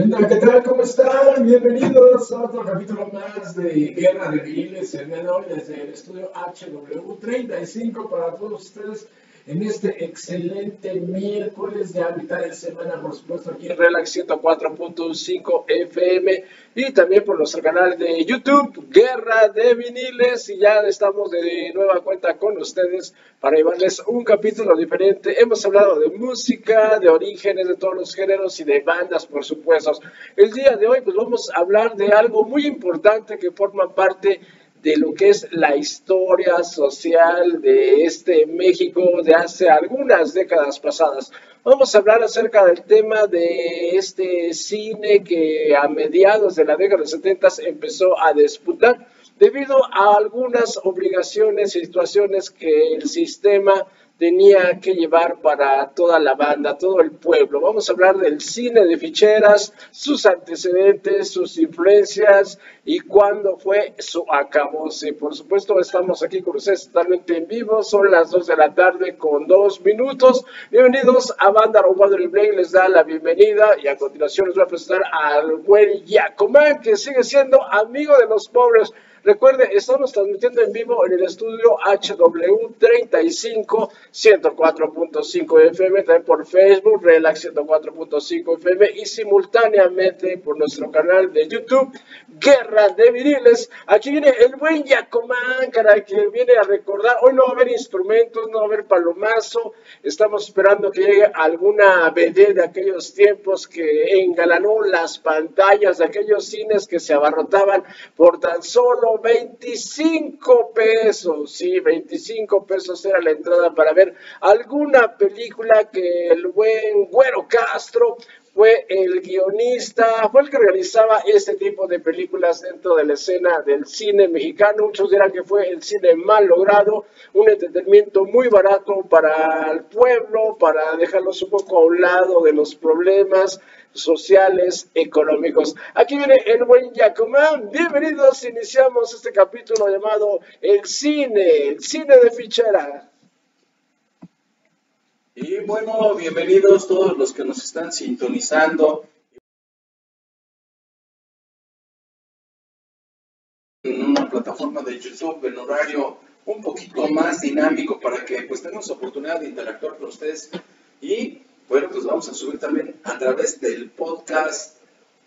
¿Qué onda? ¿Qué tal? ¿Cómo están? Bienvenidos a otro capítulo más de Guerra de Viniles, el día desde el estudio HW35 para todos ustedes en este excelente miércoles de mitad de semana, por supuesto, aquí en Relax 104.5 FM y también por nuestro canal de YouTube, Guerra de Viniles. Y ya estamos de nueva cuenta con ustedes para llevarles un capítulo diferente. Hemos hablado de música, de orígenes de todos los géneros y de bandas, por supuesto. El día de hoy, pues vamos a hablar de algo muy importante que forma parte de lo que es la historia social de este México de hace algunas décadas pasadas. Vamos a hablar acerca del tema de este cine que a mediados de la década de los 70 empezó a disputar debido a algunas obligaciones y situaciones que el sistema tenía que llevar para toda la banda, todo el pueblo. Vamos a hablar del cine de ficheras, sus antecedentes, sus influencias y cuándo fue su acabose. Por supuesto, estamos aquí con ustedes totalmente en vivo. Son las 2 de la tarde con dos minutos. Bienvenidos a Banda Robado del Play. Les da la bienvenida y a continuación les voy a presentar al buen Yacomán, que sigue siendo amigo de los pobres. Recuerde, estamos transmitiendo en vivo en el estudio HW35 104.5 FM, también por Facebook, Relax 104.5 FM y simultáneamente por nuestro canal de YouTube, Guerra de Viriles. Aquí viene el buen Yacomán, cara, que viene a recordar. Hoy no va a haber instrumentos, no va a haber palomazo. Estamos esperando que llegue alguna BD de aquellos tiempos que engalanó las pantallas de aquellos cines que se abarrotaban por tan solo 25 pesos. Sí, 25 pesos era la entrada para ver alguna película que el buen Güero Castro fue el guionista, fue el que realizaba este tipo de películas dentro de la escena del cine mexicano. Muchos dirán que fue el cine mal logrado, un entretenimiento muy barato para el pueblo, para dejarlos un poco a un lado de los problemas sociales, económicos. Aquí viene el buen Yacomán. Bienvenidos, iniciamos este capítulo llamado El cine, el cine de fichera. Y bueno, bienvenidos todos los que nos están sintonizando en una plataforma de YouTube en horario un poquito más dinámico para que pues tengamos oportunidad de interactuar con ustedes y bueno, pues vamos a subir también a través del podcast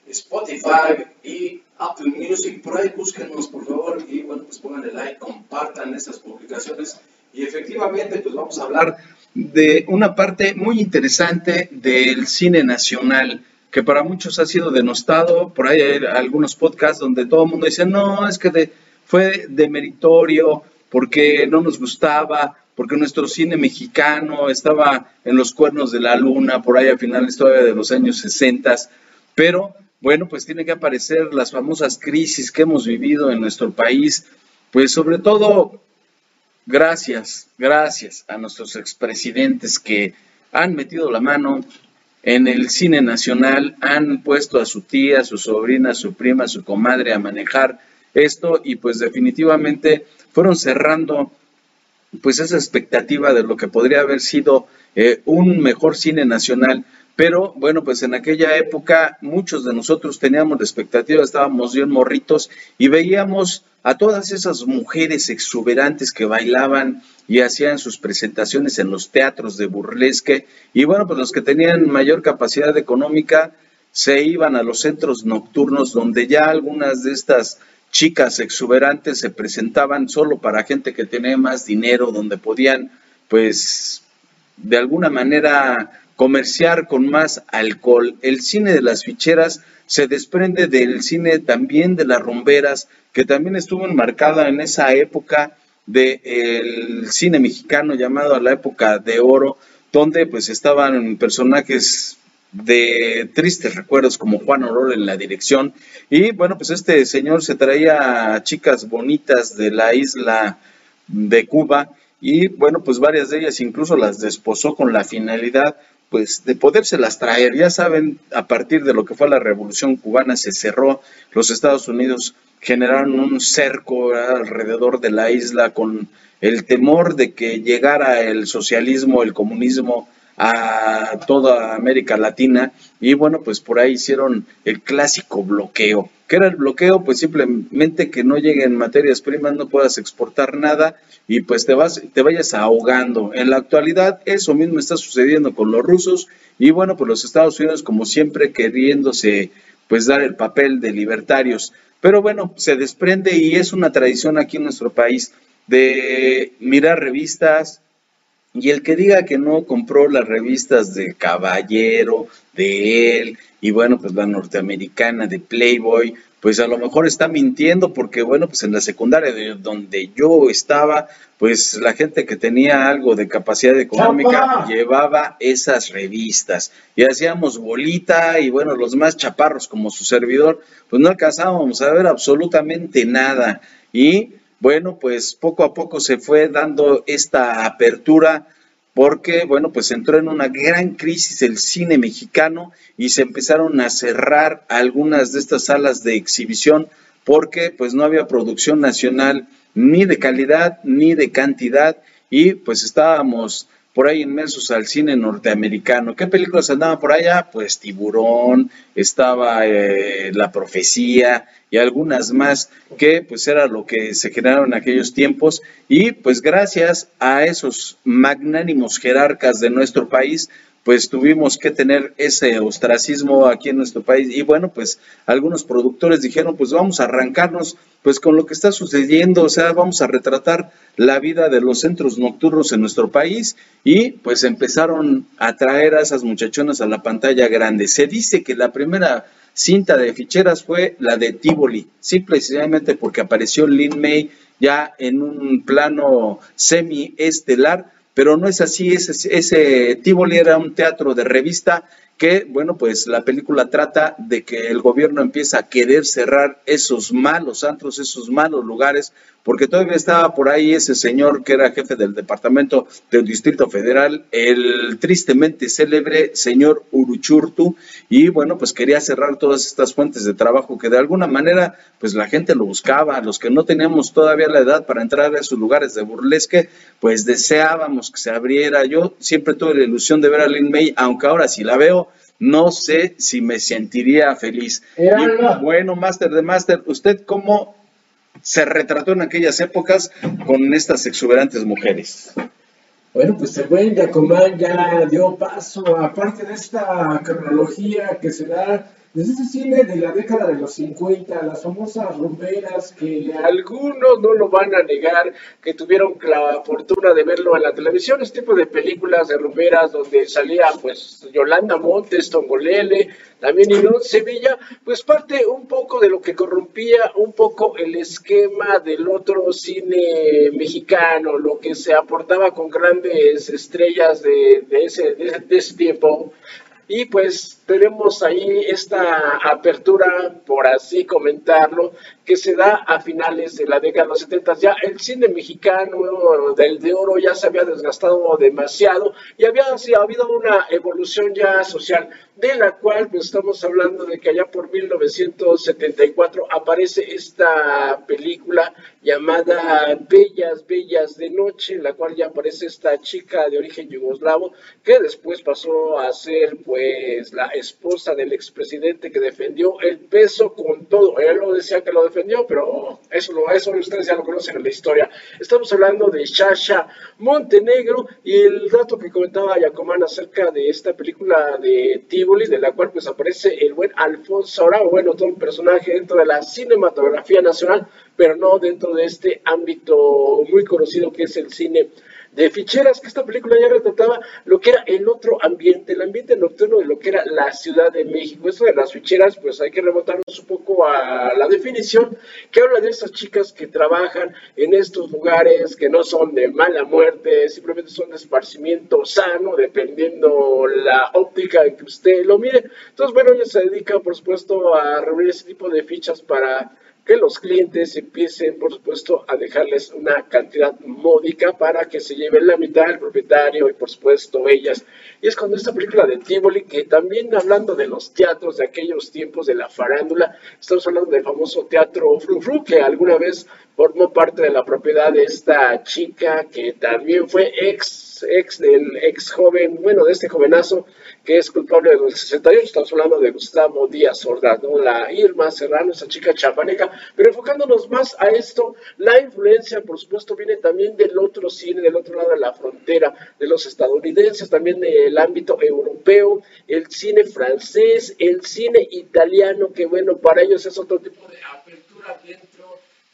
Spotify y Apple Music. Por ahí búsquenos, por favor, y bueno, pues pongan el like, compartan estas publicaciones. Y efectivamente, pues vamos a hablar de una parte muy interesante del cine nacional, que para muchos ha sido denostado. Por ahí hay algunos podcasts donde todo el mundo dice, no, es que fue demeritorio porque no nos gustaba, porque nuestro cine mexicano estaba en los cuernos de la luna, por ahí a finales todavía de los años 60, pero bueno, pues tiene que aparecer las famosas crisis que hemos vivido en nuestro país, pues sobre todo Gracias, gracias a nuestros expresidentes que han metido la mano en el cine nacional, han puesto a su tía, a su sobrina, a su prima, a su comadre a manejar esto y pues definitivamente fueron cerrando pues esa expectativa de lo que podría haber sido eh, un mejor cine nacional. Pero bueno, pues en aquella época muchos de nosotros teníamos la expectativa, estábamos bien morritos y veíamos a todas esas mujeres exuberantes que bailaban y hacían sus presentaciones en los teatros de burlesque. Y bueno, pues los que tenían mayor capacidad económica se iban a los centros nocturnos donde ya algunas de estas chicas exuberantes se presentaban solo para gente que tenía más dinero, donde podían pues de alguna manera comerciar con más alcohol. El cine de las ficheras se desprende del cine también de las rumberas, que también estuvo enmarcada en esa época del cine mexicano llamado a la época de oro, donde pues estaban personajes de tristes recuerdos como Juan Aurora en la dirección y bueno pues este señor se traía a chicas bonitas de la isla de Cuba y bueno pues varias de ellas incluso las desposó con la finalidad pues de podérselas traer. Ya saben, a partir de lo que fue la revolución cubana se cerró, los Estados Unidos generaron un cerco alrededor de la isla con el temor de que llegara el socialismo, el comunismo a toda América Latina y bueno, pues por ahí hicieron el clásico bloqueo. ¿Qué era el bloqueo? Pues simplemente que no lleguen materias primas, no puedas exportar nada y pues te vas te vayas ahogando. En la actualidad eso mismo está sucediendo con los rusos y bueno, pues los Estados Unidos como siempre queriéndose pues dar el papel de libertarios. Pero bueno, se desprende y es una tradición aquí en nuestro país de mirar revistas, y el que diga que no compró las revistas de Caballero, de él, y bueno, pues la norteamericana de Playboy, pues a lo mejor está mintiendo porque bueno, pues en la secundaria de donde yo estaba, pues la gente que tenía algo de capacidad económica llevaba esas revistas y hacíamos bolita y bueno, los más chaparros como su servidor, pues no alcanzábamos a ver absolutamente nada. Y bueno, pues poco a poco se fue dando esta apertura porque, bueno, pues entró en una gran crisis el cine mexicano y se empezaron a cerrar algunas de estas salas de exhibición porque pues no había producción nacional ni de calidad ni de cantidad y pues estábamos por ahí inmersos al cine norteamericano. ¿Qué películas andaban por allá? Pues Tiburón, estaba eh, La Profecía y algunas más que pues era lo que se generaron en aquellos tiempos y pues gracias a esos magnánimos jerarcas de nuestro país pues tuvimos que tener ese ostracismo aquí en nuestro país. Y bueno, pues algunos productores dijeron, pues vamos a arrancarnos pues con lo que está sucediendo, o sea, vamos a retratar la vida de los centros nocturnos en nuestro país. Y pues empezaron a traer a esas muchachonas a la pantalla grande. Se dice que la primera cinta de ficheras fue la de Tivoli, simplemente porque apareció Lin May ya en un plano semi-estelar pero no es así, ese, ese Tivoli era un teatro de revista que, bueno, pues la película trata de que el gobierno empieza a querer cerrar esos malos antros, esos malos lugares, porque todavía estaba por ahí ese señor que era jefe del departamento del Distrito Federal, el tristemente célebre señor Uruchurtu, y bueno, pues quería cerrar todas estas fuentes de trabajo que de alguna manera, pues la gente lo buscaba, los que no teníamos todavía la edad para entrar a esos lugares de burlesque, pues deseábamos que se abriera. Yo siempre tuve la ilusión de ver a Lin May, aunque ahora si la veo, no sé si me sentiría feliz. bueno, Master de Master, ¿usted cómo se retrató en aquellas épocas con estas exuberantes mujeres? Bueno, pues el buen Yacomán ya dio paso, aparte de esta cronología que se da desde ese cine de la década de los 50, las famosas rumberas que algunos no lo van a negar, que tuvieron la fortuna de verlo en la televisión, este tipo de películas de rumberas donde salía pues Yolanda Montes, Tongolele, también Inón Sevilla, pues parte un poco de lo que corrompía un poco el esquema del otro cine mexicano, lo que se aportaba con grandes estrellas de, ese, de ese tiempo. Y pues tenemos ahí esta apertura, por así comentarlo, que se da a finales de la década de los 70. Ya el cine mexicano del de oro ya se había desgastado demasiado y había ha habido una evolución ya social, de la cual pues, estamos hablando de que allá por 1974 aparece esta película llamada Bellas, Bellas de Noche, en la cual ya aparece esta chica de origen yugoslavo, que después pasó a ser pues la esposa del expresidente que defendió el peso con todo. Él lo decía que lo defendió, pero eso, lo, eso ustedes ya lo conocen en la historia. Estamos hablando de Shasha Montenegro y el dato que comentaba Yacomán acerca de esta película de Tivoli, de la cual pues aparece el buen Alfonso Arau, bueno, todo un personaje dentro de la cinematografía nacional, pero no dentro de este ámbito muy conocido que es el cine de ficheras, que esta película ya retrataba lo que era el otro ambiente, el ambiente nocturno de lo que era la Ciudad de México. Eso de las ficheras, pues hay que remontarnos un poco a la definición que habla de esas chicas que trabajan en estos lugares que no son de mala muerte, simplemente son de esparcimiento sano, dependiendo la óptica en que usted lo mire. Entonces, bueno, ella se dedica, por supuesto, a reunir ese tipo de fichas para que los clientes empiecen, por supuesto, a dejarles una cantidad módica para que se lleven la mitad el propietario y, por supuesto, ellas. Y es cuando esta película de Tivoli, que también hablando de los teatros de aquellos tiempos de la farándula, estamos hablando del famoso teatro Fru Fru, que alguna vez formó parte de la propiedad de esta chica que también fue ex ex, del ex joven, bueno, de este jovenazo que es culpable de los 68, estamos hablando de Gustavo Díaz Ordaz, ¿no? La Irma Serrano, esa chica chapaneca, pero enfocándonos más a esto, la influencia, por supuesto, viene también del otro cine, del otro lado de la frontera, de los estadounidenses, también del ámbito europeo, el cine francés, el cine italiano, que bueno, para ellos es otro tipo de apertura dentro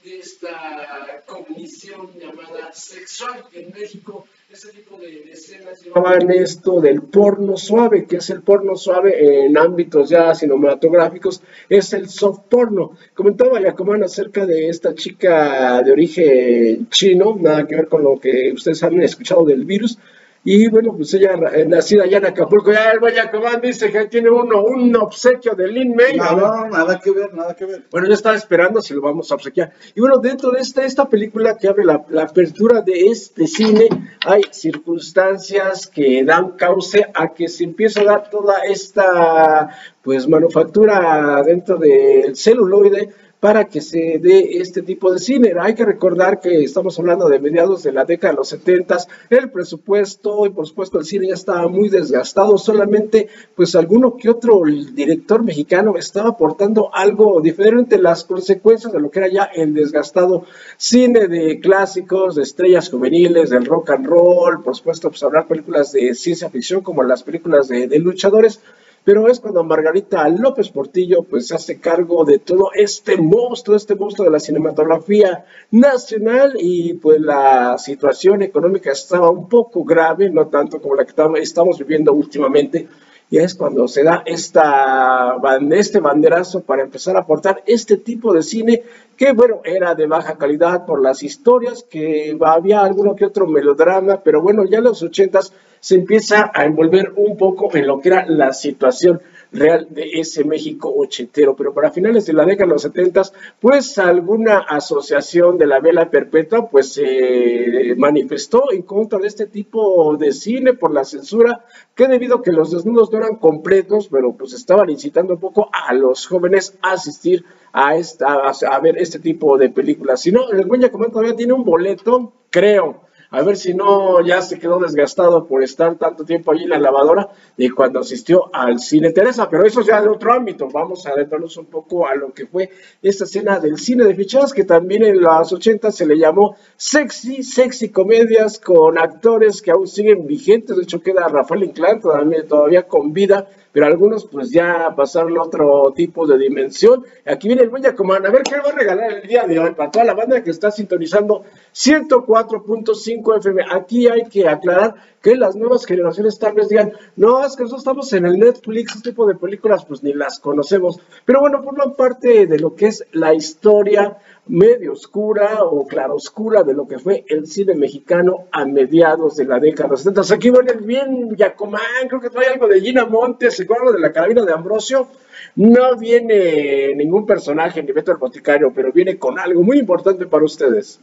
de esta comisión llamada sexual en México ese tipo de, escenas llevaban esto del porno suave, que es el porno suave en ámbitos ya cinematográficos, es el soft porno. Comentaba Yacomán acerca de esta chica de origen chino, nada que ver con lo que ustedes han escuchado del virus, y bueno, pues ella, eh, nacida allá en Acapulco, ya el Vallacobán dice que tiene uno, un obsequio de Lin May. No, nada que ver, nada que ver. Bueno, yo estaba esperando si lo vamos a obsequiar. Y bueno, dentro de esta, esta película que abre la, la apertura de este cine, hay circunstancias que dan cauce a que se empiece a dar toda esta pues manufactura dentro del celuloide para que se dé este tipo de cine. Hay que recordar que estamos hablando de mediados de la década de los 70, el presupuesto y por supuesto el cine ya estaba muy desgastado, solamente pues alguno que otro director mexicano estaba aportando algo diferente, las consecuencias de lo que era ya el desgastado cine de clásicos, de estrellas juveniles, del rock and roll, por supuesto pues hablar películas de ciencia ficción como las películas de luchadores, pero es cuando Margarita López Portillo pues se hace cargo de todo este monstruo, este monstruo de la cinematografía nacional y pues la situación económica estaba un poco grave, no tanto como la que estamos viviendo últimamente, y es cuando se da esta, este banderazo para empezar a aportar este tipo de cine que, bueno, era de baja calidad por las historias, que había alguno que otro melodrama, pero bueno, ya en los ochentas se empieza a envolver un poco en lo que era la situación real de ese México ochentero. Pero para finales de la década de los setentas, pues alguna asociación de la vela perpetua, pues se manifestó en contra de este tipo de cine por la censura, que debido a que los desnudos no eran completos, pero pues estaban incitando un poco a los jóvenes a asistir a, esta, a, ver este tipo de películas. Si no, el buen Yacomán todavía tiene un boleto, creo, a ver si no ya se quedó desgastado por estar tanto tiempo allí en la lavadora y cuando asistió al cine Teresa, pero eso ya de otro ámbito, vamos a adentrarnos un poco a lo que fue esta escena del cine de fichadas que también en los 80 se le llamó sexy, sexy comedias con actores que aún siguen vigentes, de hecho queda Rafael Inclán todavía con vida, pero algunos pues ya pasaron a otro tipo de dimensión. Aquí viene el buen Yacomán, a ver qué va a regalar el día de hoy para toda la banda que está sintonizando 104.5 FM. Aquí hay que aclarar que las nuevas generaciones tal vez digan, no, es que nosotros estamos en el Netflix, este tipo de películas pues ni las conocemos, pero bueno, forman parte de lo que es la historia medio oscura o claroscura de lo que fue el cine mexicano a mediados de la década de los 70. Aquí viene bien Yacomán, creo que trae algo de Gina Montes, ¿se acuerdan de la carabina de Ambrosio? No viene ningún personaje ni Beto el Boticario, pero viene con algo muy importante para ustedes.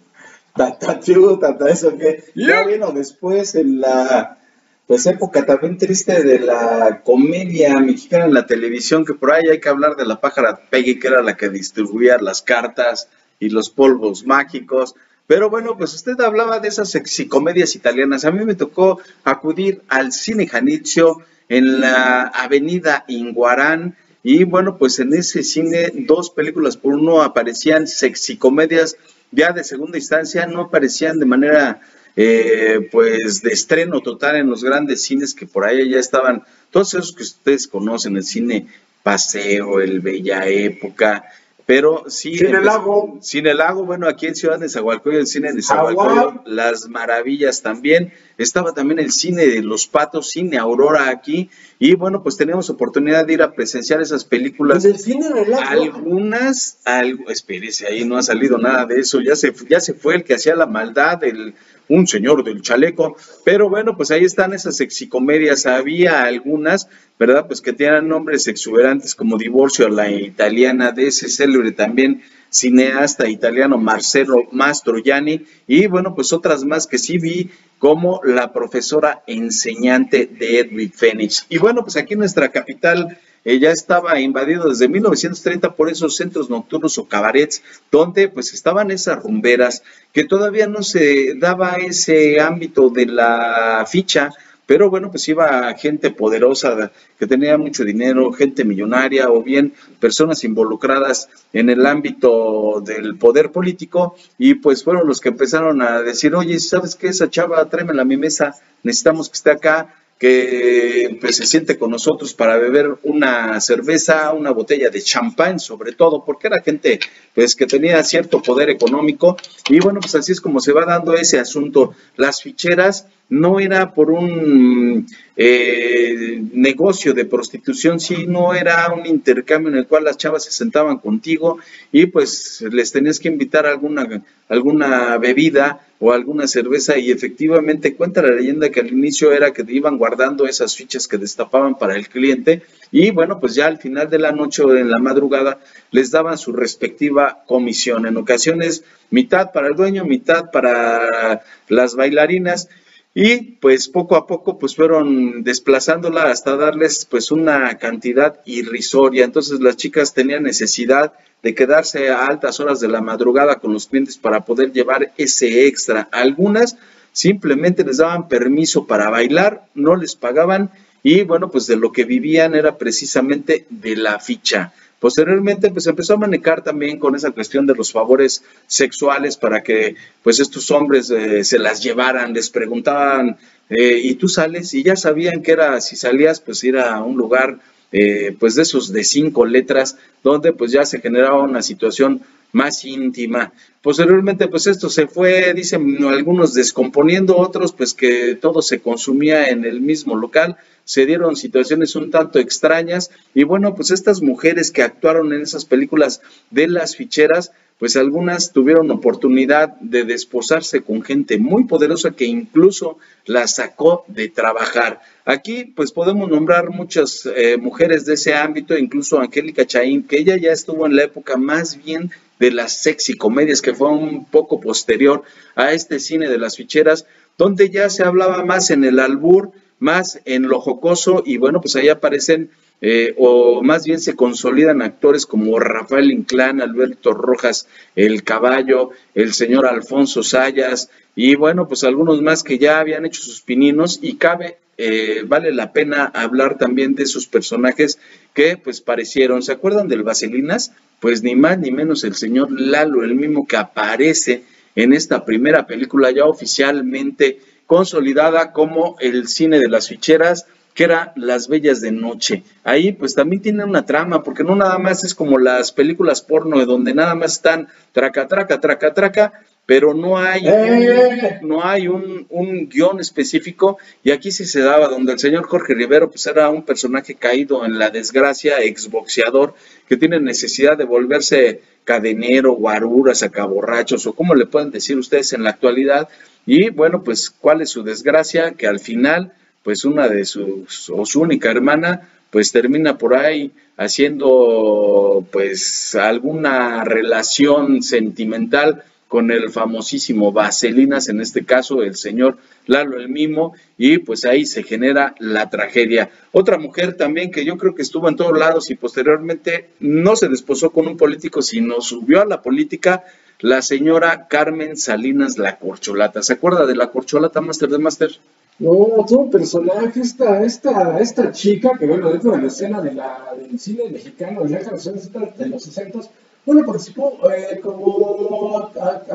Tata tata eso que ya vino después en la pues época también triste de la comedia mexicana en la televisión, que por ahí hay que hablar de la pájara Peggy, que era la que distribuía las cartas y los polvos mágicos. Pero bueno, pues usted hablaba de esas sexicomedias italianas. A mí me tocó acudir al cine Janitzio en la avenida Inguarán. Y bueno, pues en ese cine, dos películas por uno aparecían sexicomedias ya de segunda instancia, no aparecían de manera eh, pues de estreno total en los grandes cines que por ahí ya estaban, todos esos que ustedes conocen, el cine Paseo, el Bella Época, pero sí. Cine Lago. Cine Lago, bueno, aquí en Ciudad de Zahualcoyo, el cine de Zahualcoyo, Las Maravillas también. Estaba también el cine de Los Patos, Cine Aurora aquí. Y bueno, pues tenemos oportunidad de ir a presenciar esas películas. ¿El cine de Lago? Algunas, algo, espérese, ahí no ha salido nada de eso. Ya se, ya se fue el que hacía la maldad, el, un señor del chaleco. Pero bueno, pues ahí están esas sexicomedias. Había algunas, ¿verdad? Pues que tienen nombres exuberantes como Divorcio a la italiana de ese célebre también cineasta italiano Marcelo Mastroianni y bueno, pues otras más que sí vi como la profesora enseñante de Edwin Phoenix. Y bueno, pues aquí nuestra capital ya estaba invadido desde 1930 por esos centros nocturnos o cabarets, donde pues estaban esas rumberas, que todavía no se daba ese ámbito de la ficha, pero bueno, pues iba gente poderosa que tenía mucho dinero, gente millonaria o bien personas involucradas en el ámbito del poder político y pues fueron los que empezaron a decir, oye, ¿sabes qué? Esa chava, tráemela a mi mesa, necesitamos que esté acá que pues, se siente con nosotros para beber una cerveza, una botella de champán, sobre todo, porque era gente pues que tenía cierto poder económico. Y bueno, pues así es como se va dando ese asunto. Las ficheras no era por un eh, negocio de prostitución, sino era un intercambio en el cual las chavas se sentaban contigo y pues les tenías que invitar alguna, alguna bebida o alguna cerveza. Y efectivamente cuenta la leyenda que al inicio era que iban guardando esas fichas que destapaban para el cliente y bueno, pues ya al final de la noche o en la madrugada les daban su respectiva comisión. En ocasiones mitad para el dueño, mitad para las bailarinas y pues poco a poco pues fueron desplazándola hasta darles pues una cantidad irrisoria. Entonces las chicas tenían necesidad de quedarse a altas horas de la madrugada con los clientes para poder llevar ese extra. Algunas simplemente les daban permiso para bailar, no les pagaban y bueno, pues de lo que vivían era precisamente de la ficha. Posteriormente, pues empezó a manejar también con esa cuestión de los favores sexuales para que, pues estos hombres eh, se las llevaran, les preguntaban, eh, ¿y tú sales? Y ya sabían que era, si salías, pues ir a un lugar, eh, pues de esos de cinco letras, donde pues ya se generaba una situación más íntima. Posteriormente, pues esto se fue, dicen algunos, descomponiendo, otros, pues que todo se consumía en el mismo local. Se dieron situaciones un tanto extrañas y bueno, pues estas mujeres que actuaron en esas películas de las ficheras, pues algunas tuvieron oportunidad de desposarse con gente muy poderosa que incluso la sacó de trabajar. Aquí pues podemos nombrar muchas eh, mujeres de ese ámbito, incluso Angélica Chaín, que ella ya estuvo en la época más bien de las sexy comedias, que fue un poco posterior a este cine de las ficheras, donde ya se hablaba más en el albur, más en lo jocoso, y bueno, pues ahí aparecen, eh, o más bien se consolidan actores como Rafael Inclán, Alberto Rojas, El Caballo, el señor Alfonso Sayas, y bueno, pues algunos más que ya habían hecho sus pininos, y cabe eh, vale la pena hablar también de esos personajes que pues parecieron, ¿se acuerdan del Vaselinas? Pues ni más ni menos el señor Lalo, el mismo que aparece en esta primera película ya oficialmente consolidada como el cine de las ficheras, que era Las Bellas de Noche. Ahí pues también tiene una trama, porque no nada más es como las películas porno, donde nada más están traca, traca, traca, traca, pero no hay, eh. no hay un, un, guion específico y aquí sí se daba, donde el señor Jorge Rivero pues era un personaje caído en la desgracia, exboxeador, que tiene necesidad de volverse cadenero, guarura, sacaborrachos o como le pueden decir ustedes en la actualidad y bueno pues cuál es su desgracia que al final pues una de sus o su única hermana pues termina por ahí haciendo pues alguna relación sentimental con el famosísimo Vaselinas, en este caso el señor Lalo el Mimo, y pues ahí se genera la tragedia. Otra mujer también que yo creo que estuvo en todos lados y posteriormente no se desposó con un político, sino subió a la política, la señora Carmen Salinas La Corcholata. ¿Se acuerda de La Corcholata, Master de Master? No, un personaje, esta, esta, esta chica que, bueno, dentro de la escena de la, del cine mexicano de de los 60 bueno, participó eh, como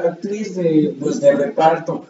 actriz de, pues, de reparto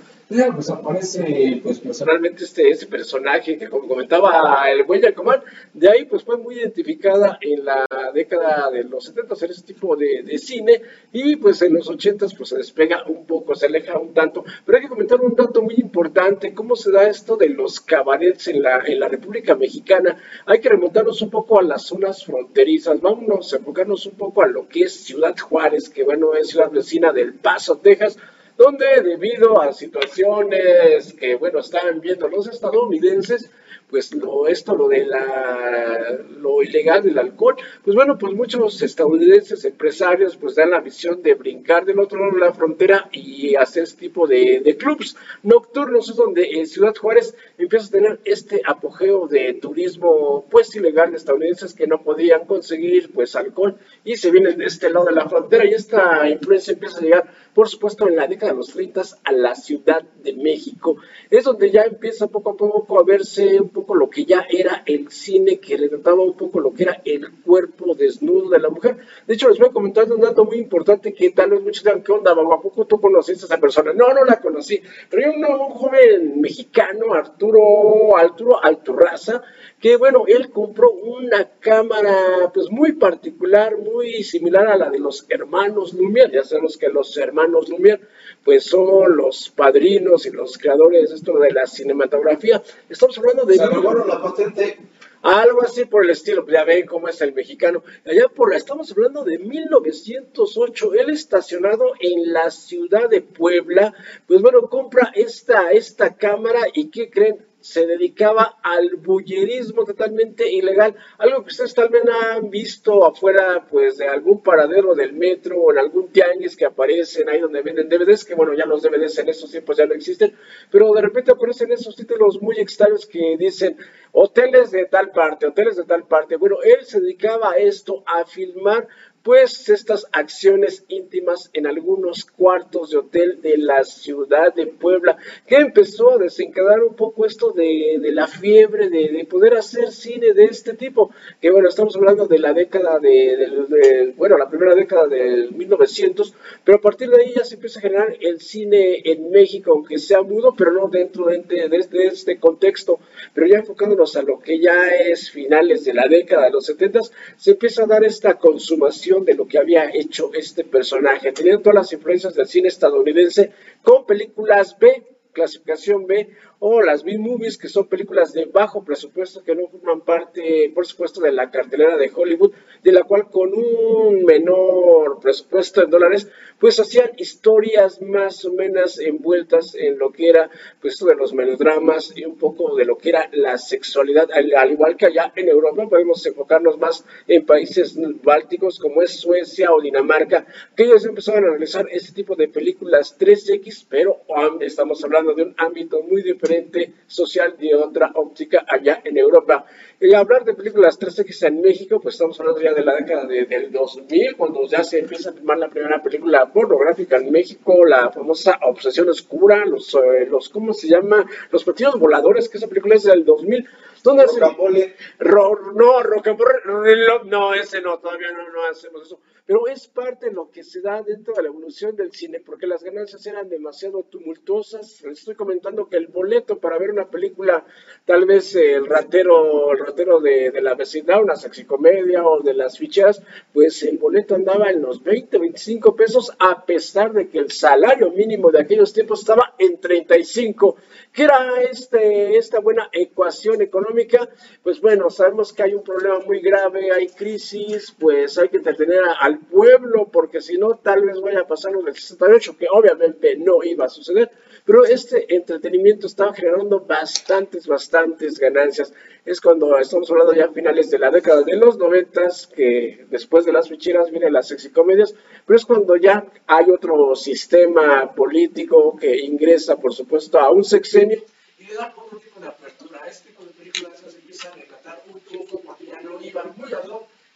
pues aparece pues personalmente este, este personaje que como comentaba el buen Yacomán, de ahí pues fue muy identificada en la década de los 70 en ese tipo de, cine. Y pues en los 80 pues se despega un poco, se aleja un tanto, pero hay que comentar un dato muy importante, cómo se da esto de los cabarets en la, en la República Mexicana, hay que remontarnos un poco a las zonas fronterizas, vámonos a enfocarnos un poco a lo que es Ciudad Juárez, que bueno es ciudad vecina del Paso, Texas, donde debido a situaciones que, bueno, estaban viendo los estadounidenses, pues lo, esto, lo de la, lo ilegal del alcohol, pues bueno, pues muchos estadounidenses empresarios pues dan la visión de brincar del otro lado de la frontera y hacer este tipo de, de clubs nocturnos, es donde en Ciudad Juárez empieza a tener este apogeo de turismo pues ilegal de estadounidenses que no podían conseguir pues alcohol y se vienen de este lado de la frontera. Y esta influencia empieza a llegar por supuesto en la década de los 30 a la Ciudad de México. Es donde ya empieza poco a poco a verse un poco lo que ya era el cine, que retrataba un poco lo que era el cuerpo desnudo de la mujer. De hecho, les voy a comentar un dato muy importante que tal vez muchos digan, ¿qué onda, ¿A poco tú conociste a esa persona? No, no la conocí, pero un, un joven mexicano, Arturo, Arturo Alturraza, que bueno, él compró una cámara pues muy particular, muy similar a la de los hermanos Lumière. Ya sabemos que los hermanos Lumière pues son los padrinos y los creadores de esto de la cinematografía. Estamos hablando de... Se la patente. Algo así por el estilo, pues ya ven cómo es el mexicano. Allá por, estamos hablando de 1908, él estacionado en la ciudad de Puebla, pues bueno, compra esta, esta cámara y ¿qué creen? Se dedicaba al bullerismo totalmente ilegal, algo que ustedes tal vez han visto afuera pues de algún paradero del metro o en algún tianguis que aparecen ahí donde venden DVDs, que bueno, ya los DVDs en esos tiempos ya no existen, pero de repente aparecen esos títulos muy extraños que dicen hoteles de tal parte, hoteles de tal parte. Bueno, él se dedicaba a esto, a filmar pues estas acciones íntimas en algunos cuartos de hotel de la ciudad de Puebla, que empezó a desencadenar un poco esto de, la fiebre de, poder hacer cine de este tipo, que bueno, estamos hablando de la década de, bueno, la primera década del 1900, pero a partir de ahí ya se empieza a generar el cine en México, aunque sea mudo, pero no dentro de, de este, este contexto, pero ya enfocándonos a lo que ya es finales de la década de los 70, se empieza a dar esta consumación de lo que había hecho este personaje, teniendo todas las influencias del cine estadounidense con películas B, clasificación B, o las B-movies, que son películas de bajo presupuesto que no forman parte, por supuesto, de la cartelera de Hollywood, de la cual con un menor presupuesto en dólares, pues hacían historias más o menos envueltas en lo que era, pues, de los melodramas y un poco de lo que era la sexualidad, al, igual que allá en Europa podemos enfocarnos más en países bálticos como es Suecia o Dinamarca, que ellos empezaron a analizar este tipo de películas 3X, pero estamos hablando de un ámbito muy diferente social de otra óptica allá en Europa. Y hablar de películas 3X en México, pues estamos hablando ya de la década del 2000, cuando ya se empieza a filmar la primera película pornográfica en México, la famosa Obsesión Oscura, los, eh, los ¿cómo se llama? Los partidos voladores, que esa película es del 2000. ¿Dónde Rocambole. Ro, no, Rocambole, no, ese no, todavía no, no hacemos eso pero es parte de lo que se da dentro de la evolución del cine, porque las ganancias eran demasiado tumultuosas. Les estoy comentando que el boleto para ver una película, tal vez el ratero, el ratero de, la vecindad, una sexicomedia o de las ficheras, pues el boleto andaba en los 20, 25 pesos, a pesar de que el salario mínimo de aquellos tiempos estaba en 35. ¿Qué era este, esta buena ecuación económica? Pues bueno, sabemos que hay un problema muy grave, hay crisis, pues hay que entretener al pueblo, porque si no, tal vez vaya a pasar lo del 68, que obviamente no iba a suceder, pero este entretenimiento estaba generando bastantes, bastantes ganancias. Es cuando estamos hablando ya a finales de la década de los noventas, que después de las ficheras vienen las sexicomedias, pero es cuando ya hay otro sistema político que ingresa, por supuesto, a un sexenio y le da otro tipo de apertura. Este tipo de películas empieza a retratar un poco porque ya no iban muy a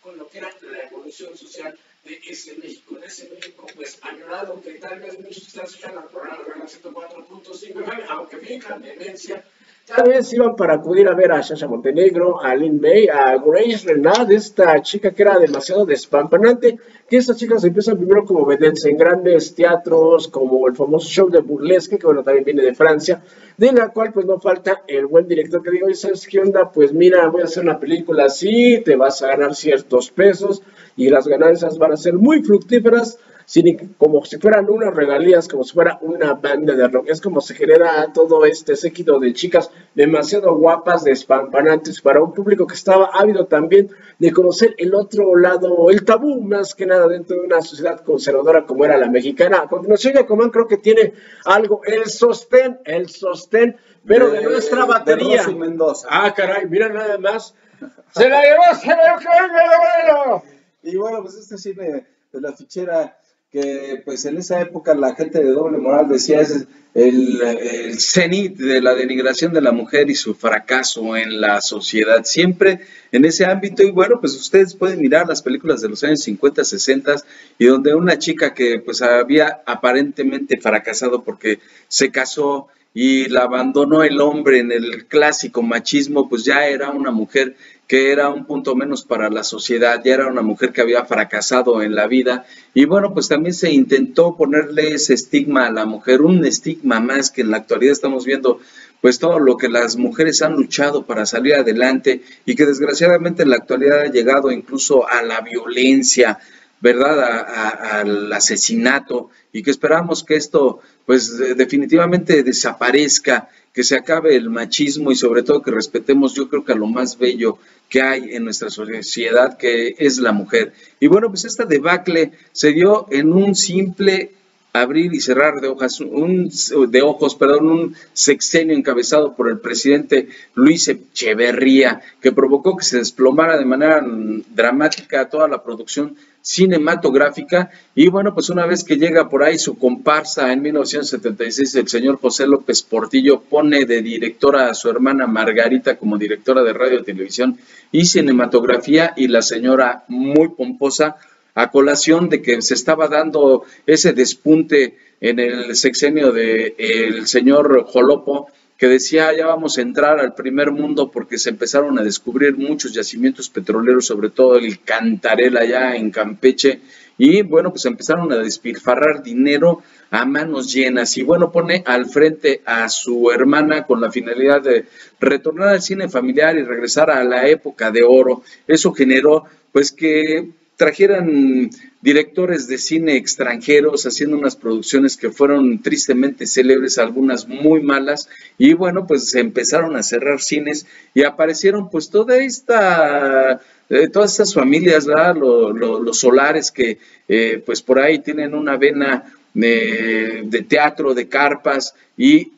con lo que era la evolución social de ese México, de ese México pues añorado que tal vez muchos están escuchando el programa de 104.5 aunque finjan demencia, tal vez iban para acudir a ver a Shasha Montenegro, a Lynn May, a Grace Renard, esta chica que era demasiado despampanante, que estas chicas empiezan primero como vedettes en grandes teatros, como el famoso show de burlesque, que bueno, también viene de Francia, de la cual pues no falta el buen director que diga, oye, ¿sabes qué onda? Pues mira, voy a hacer una película así, te vas a ganar ciertos pesos y las ganancias van a ser muy fructíferas. Como si fueran unas regalías, como si fuera una banda de rock. Es como se genera todo este séquito de chicas demasiado guapas, despampanantes para un público que estaba ávido también de conocer el otro lado, el tabú más que nada dentro de una sociedad conservadora como era la mexicana. A continuación, Yacomán creo que tiene algo, el sostén, el sostén, pero de, nuestra batería. Mendoza. Ah, caray, mira nada más. Se la llevó, se la llevó, Y bueno, pues este cine de la fichera que pues en esa época la gente de doble moral decía es el, el cenit de la denigración de la mujer y su fracaso en la sociedad, siempre en ese ámbito. Y bueno, pues ustedes pueden mirar las películas de los años 50, 60 y donde una chica que pues había aparentemente fracasado porque se casó y la abandonó el hombre en el clásico machismo, pues ya era una mujer que era un punto menos para la sociedad, ya era una mujer que había fracasado en la vida y bueno, pues también se intentó ponerle ese estigma a la mujer, un estigma más que en la actualidad estamos viendo pues todo lo que las mujeres han luchado para salir adelante y que desgraciadamente en la actualidad ha llegado incluso a la violencia, ¿verdad? al asesinato y que esperamos que esto pues definitivamente desaparezca, que se acabe el machismo y sobre todo que respetemos yo creo que a lo más bello que hay en nuestra sociedad que es la mujer. Y bueno, pues esta debacle se dio en un simple abrir y cerrar de hojas, un, de ojos, perdón, un sexenio encabezado por el presidente Luis Echeverría, que provocó que se desplomara de manera dramática toda la producción cinematográfica. Y bueno, pues una vez que llega por ahí su comparsa en 1976, el señor José López Portillo pone de directora a su hermana Margarita como directora de radio, televisión y cinematografía y la señora muy pomposa a colación de que se estaba dando ese despunte en el sexenio del el señor Jolopo, que decía ya vamos a entrar al primer mundo porque se empezaron a descubrir muchos yacimientos petroleros, sobre todo el Cantarel allá en Campeche, y bueno, pues empezaron a despilfarrar dinero a manos llenas y bueno, pone al frente a su hermana con la finalidad de retornar al cine familiar y regresar a la época de oro. Eso generó pues que trajeran directores de cine extranjeros haciendo unas producciones que fueron tristemente célebres, algunas muy malas, y bueno, pues se empezaron a cerrar cines y aparecieron pues toda esta, eh, todas estas familias, los solares que eh, pues por ahí tienen una vena de, de teatro, de carpas, y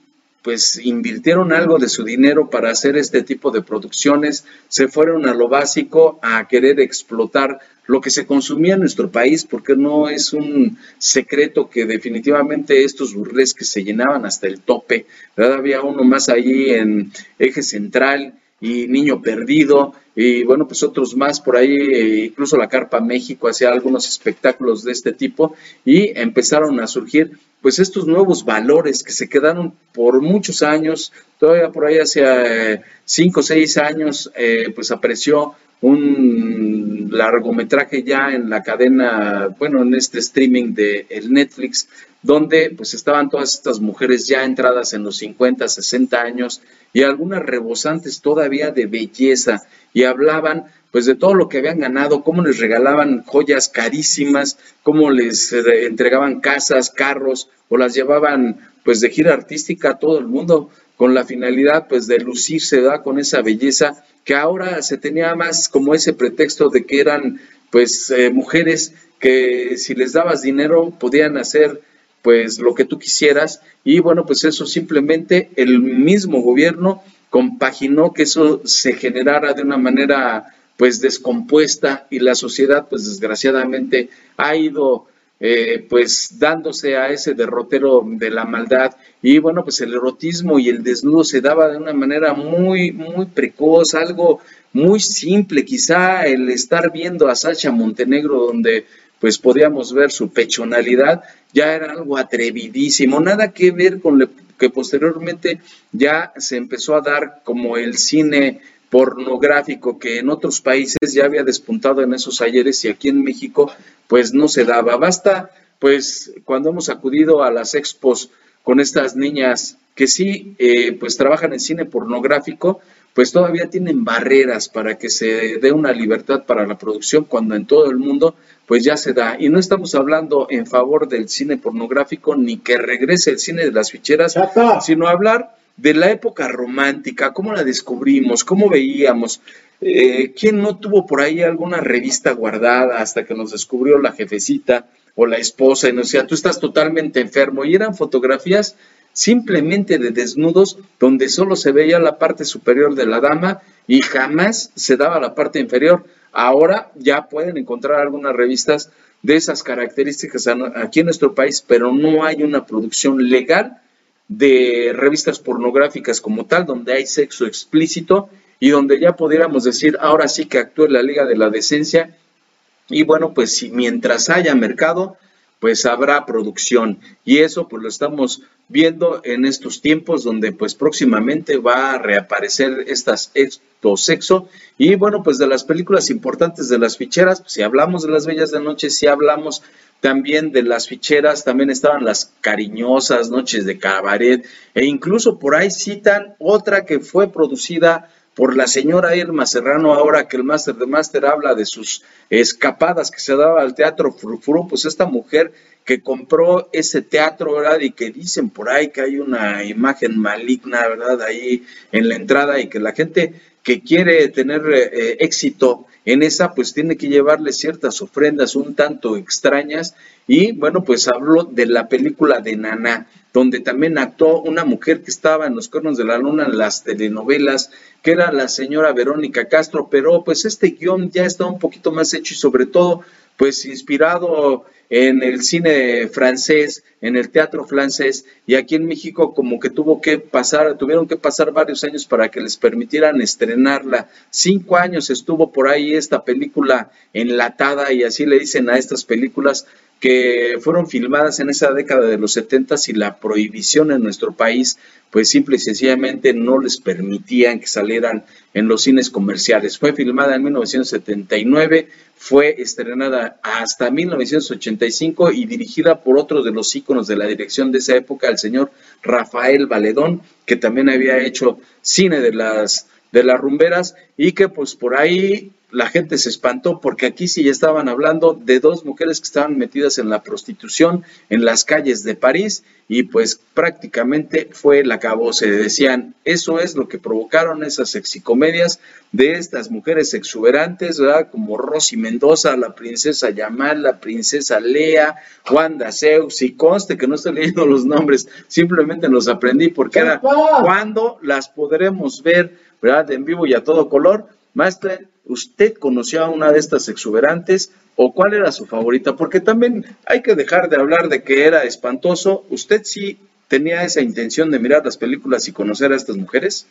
pues invirtieron algo de su dinero para hacer este tipo de producciones, se fueron a lo básico, a querer explotar lo que se consumía en nuestro país, porque no es un secreto que definitivamente estos burlesques se llenaban hasta el tope, ¿verdad? Había uno más allí en Eje Central y Niño Perdido, y bueno, pues otros más por ahí, eh, incluso la Carpa México hacía algunos espectáculos de este tipo y empezaron a surgir pues estos nuevos valores que se quedaron por muchos años, todavía por ahí hace eh, cinco o seis años, eh, pues apareció un largometraje ya en la cadena, bueno, en este streaming de el Netflix, donde pues estaban todas estas mujeres ya entradas en los 50, 60 años y algunas rebosantes todavía de belleza y hablaban pues de todo lo que habían ganado, cómo les regalaban joyas carísimas, cómo les eh, entregaban casas, carros o las llevaban pues de gira artística a todo el mundo con la finalidad pues de lucirse ¿verdad? con esa belleza que ahora se tenía más como ese pretexto de que eran pues eh, mujeres que si les dabas dinero podían hacer pues lo que tú quisieras. Y bueno pues eso simplemente el mismo gobierno compaginó que eso se generara de una manera pues descompuesta y la sociedad pues desgraciadamente ha ido eh, pues dándose a ese derrotero de la maldad. Y bueno pues el erotismo y el desnudo se daba de una manera muy muy precoz algo muy simple. Quizá el estar viendo a Sacha Montenegro donde pues podíamos ver su pechonalidad ya era algo atrevidísimo nada que ver con lo que posteriormente ya se empezó a dar como el cine pornográfico que en otros países ya había despuntado en esos ayeres y aquí en México pues no se daba. Basta pues cuando hemos acudido a las expos con estas niñas que sí eh, pues trabajan en cine pornográfico, pues todavía tienen barreras para que se dé una libertad para la producción cuando en todo el mundo pues ya se da. Y no estamos hablando en favor del cine pornográfico ni que regrese el cine de las ficheras, sino hablar de la época romántica, cómo la descubrimos, cómo veíamos. Eh, ¿Quién no tuvo por ahí alguna revista guardada hasta que nos descubrió la jefecita o la esposa y nos decía, tú estás totalmente enfermo? Y eran fotografías simplemente de desnudos donde solo se veía la parte superior de la dama y jamás se daba la parte inferior. Ahora ya pueden encontrar algunas revistas de esas características aquí en nuestro país, pero no hay una producción legal de revistas pornográficas como tal, donde hay sexo explícito y donde ya pudiéramos decir, ahora sí que actúe la Liga de la Decencia. Y bueno, pues si mientras haya mercado, pues habrá producción. Y eso pues lo estamos viendo en estos tiempos donde pues próximamente va a reaparecer estas sexo. Y bueno, pues de las películas importantes de las ficheras, pues, si hablamos de las bellas de noche, si hablamos también de las ficheras, también estaban las cariñosas noches de cabaret, e incluso por ahí citan otra que fue producida por la señora Irma Serrano, ahora que el máster de máster habla de sus escapadas que se daba al teatro Frufru, pues esta mujer que compró ese teatro, ¿verdad? Y que dicen por ahí que hay una imagen maligna, ¿verdad? Ahí en la entrada y que la gente que quiere tener eh, éxito en esa, pues tiene que llevarle ciertas ofrendas un tanto extrañas. Y bueno, pues habló de la película de Nana, donde también actuó una mujer que estaba en los cuernos de la luna en las telenovelas, que era la señora Verónica Castro, pero pues este guion ya está un poquito más hecho y sobre todo pues inspirado en el cine francés, en el teatro francés, y aquí en México como que tuvo que pasar, tuvieron que pasar varios años para que les permitieran estrenarla. Cinco años estuvo por ahí esta película enlatada y así le dicen a estas películas que fueron filmadas en esa década de los 70 y la prohibición en nuestro país, pues simple y sencillamente no les permitían que salieran en los cines comerciales. Fue filmada en 1979, fue estrenada hasta 1985 y dirigida por otro de los íconos de la dirección de esa época, el señor Rafael Valedón, que también había hecho cine de las de las rumberas y que pues por ahí la gente se espantó porque aquí sí ya estaban hablando de dos mujeres que estaban metidas en la prostitución en las calles de París y pues prácticamente fue el acabo. Se decían, eso es lo que provocaron esas sexicomedias de estas mujeres exuberantes, ¿verdad? Como Rosy Mendoza, la princesa Yamal, la princesa Lea, Wanda Zeus, y conste que no estoy leyendo los nombres, simplemente los aprendí porque era cuando las podremos ver, ¿verdad? En vivo y a todo color. Master, ¿usted conoció a una de estas exuberantes o cuál era su favorita? Porque también hay que dejar de hablar de que era espantoso. ¿Usted sí tenía esa intención de mirar las películas y conocer a estas mujeres?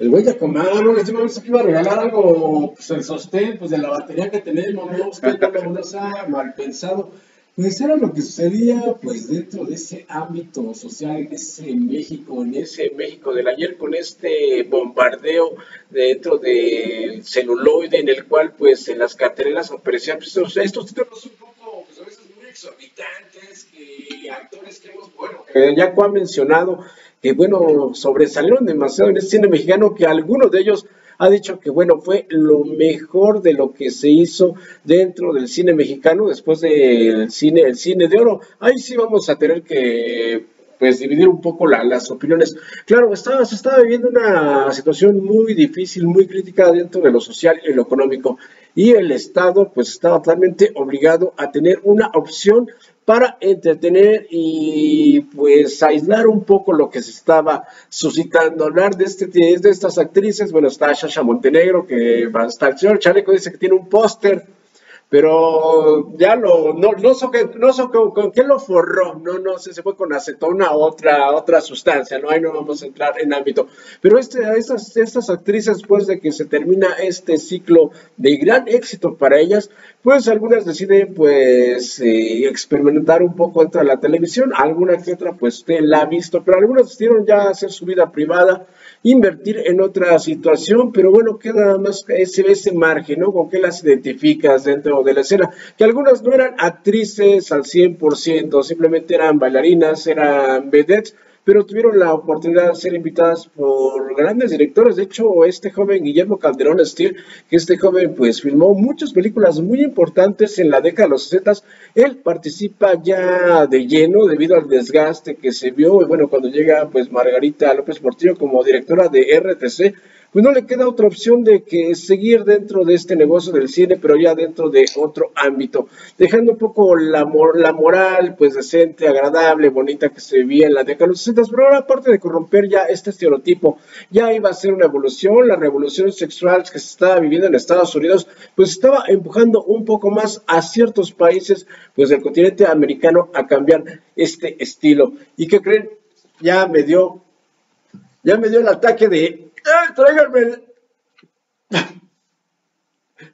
El güey de comadre, ¿no? Este momento que iba a regalar algo, pues el sostén, pues de la batería que tenemos, ¿no? Usted no lo mal pensado. Pues era lo que sucedía pues dentro de ese ámbito social, en ese México, en ese México del ayer, con este bombardeo dentro del celuloide, en el cual pues en las carteleras aparecían pues, estos, títulos un poco, pues a veces muy exorbitantes, y actores que hemos, bueno, que ya ha mencionado, que bueno, sobresalieron demasiado en el cine mexicano, que algunos de ellos ha dicho que bueno, fue lo mejor de lo que se hizo dentro del cine mexicano después del cine, el cine de oro. Ahí sí vamos a tener que pues dividir un poco las opiniones. Claro, estaba, se estaba viviendo una situación muy difícil, muy crítica dentro de lo social y lo económico. Y el Estado pues estaba totalmente obligado a tener una opción para entretener y pues aislar un poco lo que se estaba suscitando. Hablar de, este, de estas actrices, bueno, está Shasha Montenegro, que va a estar, el señor Chaleco dice que tiene un póster pero ya lo, no, no sé, no sé con, qué lo forró, no, no sé, se fue con acetona otra, otra sustancia, no, ahí no vamos a entrar en ámbito. Pero este, estas, estas actrices, después de que se termina este ciclo de gran éxito para ellas, pues algunas deciden pues eh, experimentar un poco dentro de la televisión, alguna que otra pues usted la ha visto, pero algunas decidieron ya hacer su vida privada, invertir en otra situación, pero bueno, queda más ese, ese margen, ¿no? Con qué las identificas dentro de la escena, que algunas no eran actrices al 100%, simplemente eran bailarinas, eran vedettes, pero tuvieron la oportunidad de ser invitadas por grandes directores. De hecho, este joven Guillermo Calderón Steele, que este joven pues filmó muchas películas muy importantes en la década de los 60, él participa ya de lleno debido al desgaste que se vio, y bueno, cuando llega pues Margarita López Portillo como directora de RTC, pues no le queda otra opción de que seguir dentro de este negocio del cine, pero ya dentro de otro ámbito, dejando un poco la, la moral, pues decente, agradable, bonita que se vivía en la década de los 60, pero ahora aparte de corromper ya este estereotipo, ya iba a ser una evolución, la revolución sexual que se estaba viviendo en Estados Unidos, pues estaba empujando un poco más a ciertos países, pues del continente americano a cambiar este estilo. ¿Y qué creen? Ya me dio, ya me dio el ataque de ¡Eh, tráiganme!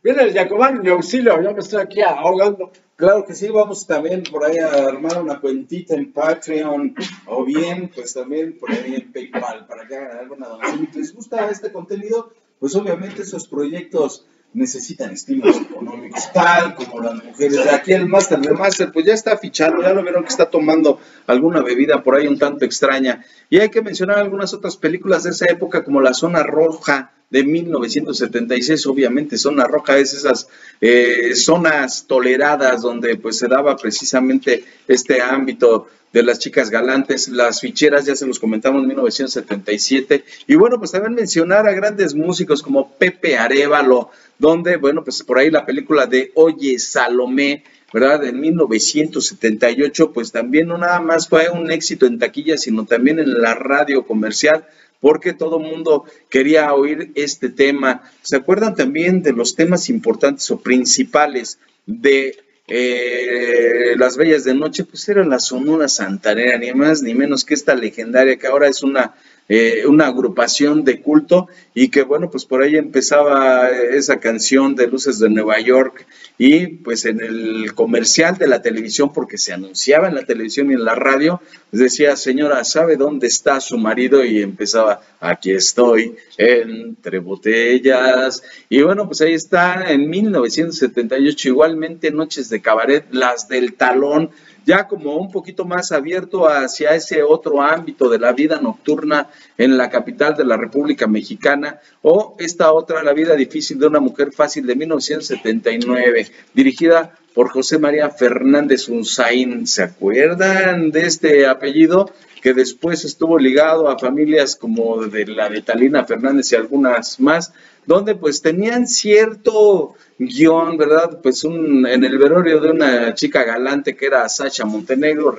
Viene el Jacobán, mi auxilio, ya me estoy aquí ahogando. Claro que sí, vamos también por ahí a armar una cuentita en Patreon o bien, pues también por ahí en PayPal para que hagan alguna donación. Si les gusta este contenido, pues obviamente esos proyectos necesitan estímulos económicos, tal como las mujeres. Aquí el máster de máster, pues ya está fichado, ya lo vieron que está tomando alguna bebida por ahí un tanto extraña. Y hay que mencionar algunas otras películas de esa época, como La Zona Roja de 1976, obviamente Zona Roja es esas eh, zonas toleradas donde pues se daba precisamente este ámbito de las chicas galantes, las ficheras, ya se los comentamos en 1977. Y bueno, pues también mencionar a grandes músicos como Pepe Arevalo, donde, bueno, pues por ahí la película de Oye Salomé, ¿verdad? En 1978, pues también no nada más fue un éxito en taquilla, sino también en la radio comercial, porque todo mundo quería oír este tema. ¿Se acuerdan también de los temas importantes o principales de eh, Las Bellas de Noche, pues era la Sonora Santanera, ni más ni menos que esta legendaria que ahora es una, eh, una agrupación de culto y que bueno, pues por ahí empezaba esa canción de Luces de Nueva York y pues en el comercial de la televisión, porque se anunciaba en la televisión y en la radio, decía, señora, ¿sabe dónde está su marido? Y empezaba, aquí estoy, entre botellas. Y bueno, pues ahí está, en 1978, igualmente Noches de Cabaret, las del talón, ya como un poquito más abierto hacia ese otro ámbito de la vida nocturna en la capital de la República Mexicana, o esta otra, La vida difícil de una mujer fácil de 1979, dirigida por José María Fernández Unzaín. ¿Se acuerdan de este apellido? que después estuvo ligado a familias como de la de Talina Fernández y algunas más, donde pues tenían cierto guion, ¿verdad? Pues un, en el velorio de una chica galante que era Sacha Montenegro,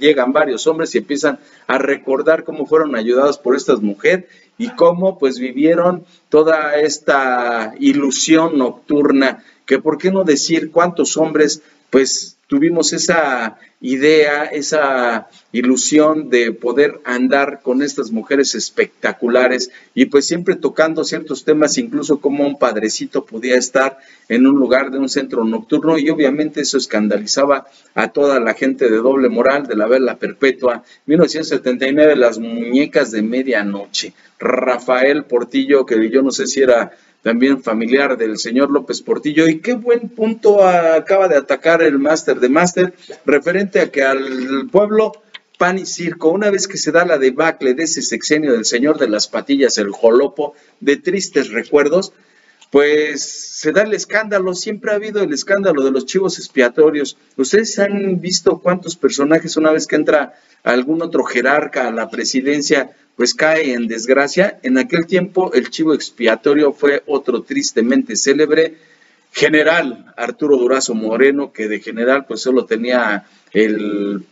llegan varios hombres y empiezan a recordar cómo fueron ayudados por esta mujer y cómo pues vivieron toda esta ilusión nocturna, que por qué no decir cuántos hombres pues tuvimos esa idea, esa ilusión de poder andar con estas mujeres espectaculares y pues siempre tocando ciertos temas, incluso como un padrecito podía estar en un lugar de un centro nocturno y obviamente eso escandalizaba a toda la gente de doble moral de la vela perpetua. 1979, las muñecas de medianoche. Rafael Portillo, que yo no sé si era también familiar del señor López Portillo. Y qué buen punto acaba de atacar el máster de máster referente a que al pueblo pan y circo, una vez que se da la debacle de ese sexenio del señor de las patillas, el jolopo, de tristes recuerdos, pues se da el escándalo, siempre ha habido el escándalo de los chivos expiatorios. Ustedes han visto cuántos personajes una vez que entra algún otro jerarca a la presidencia, pues cae en desgracia. En aquel tiempo el chivo expiatorio fue otro tristemente célebre general Arturo Durazo Moreno, que de general pues solo tenía el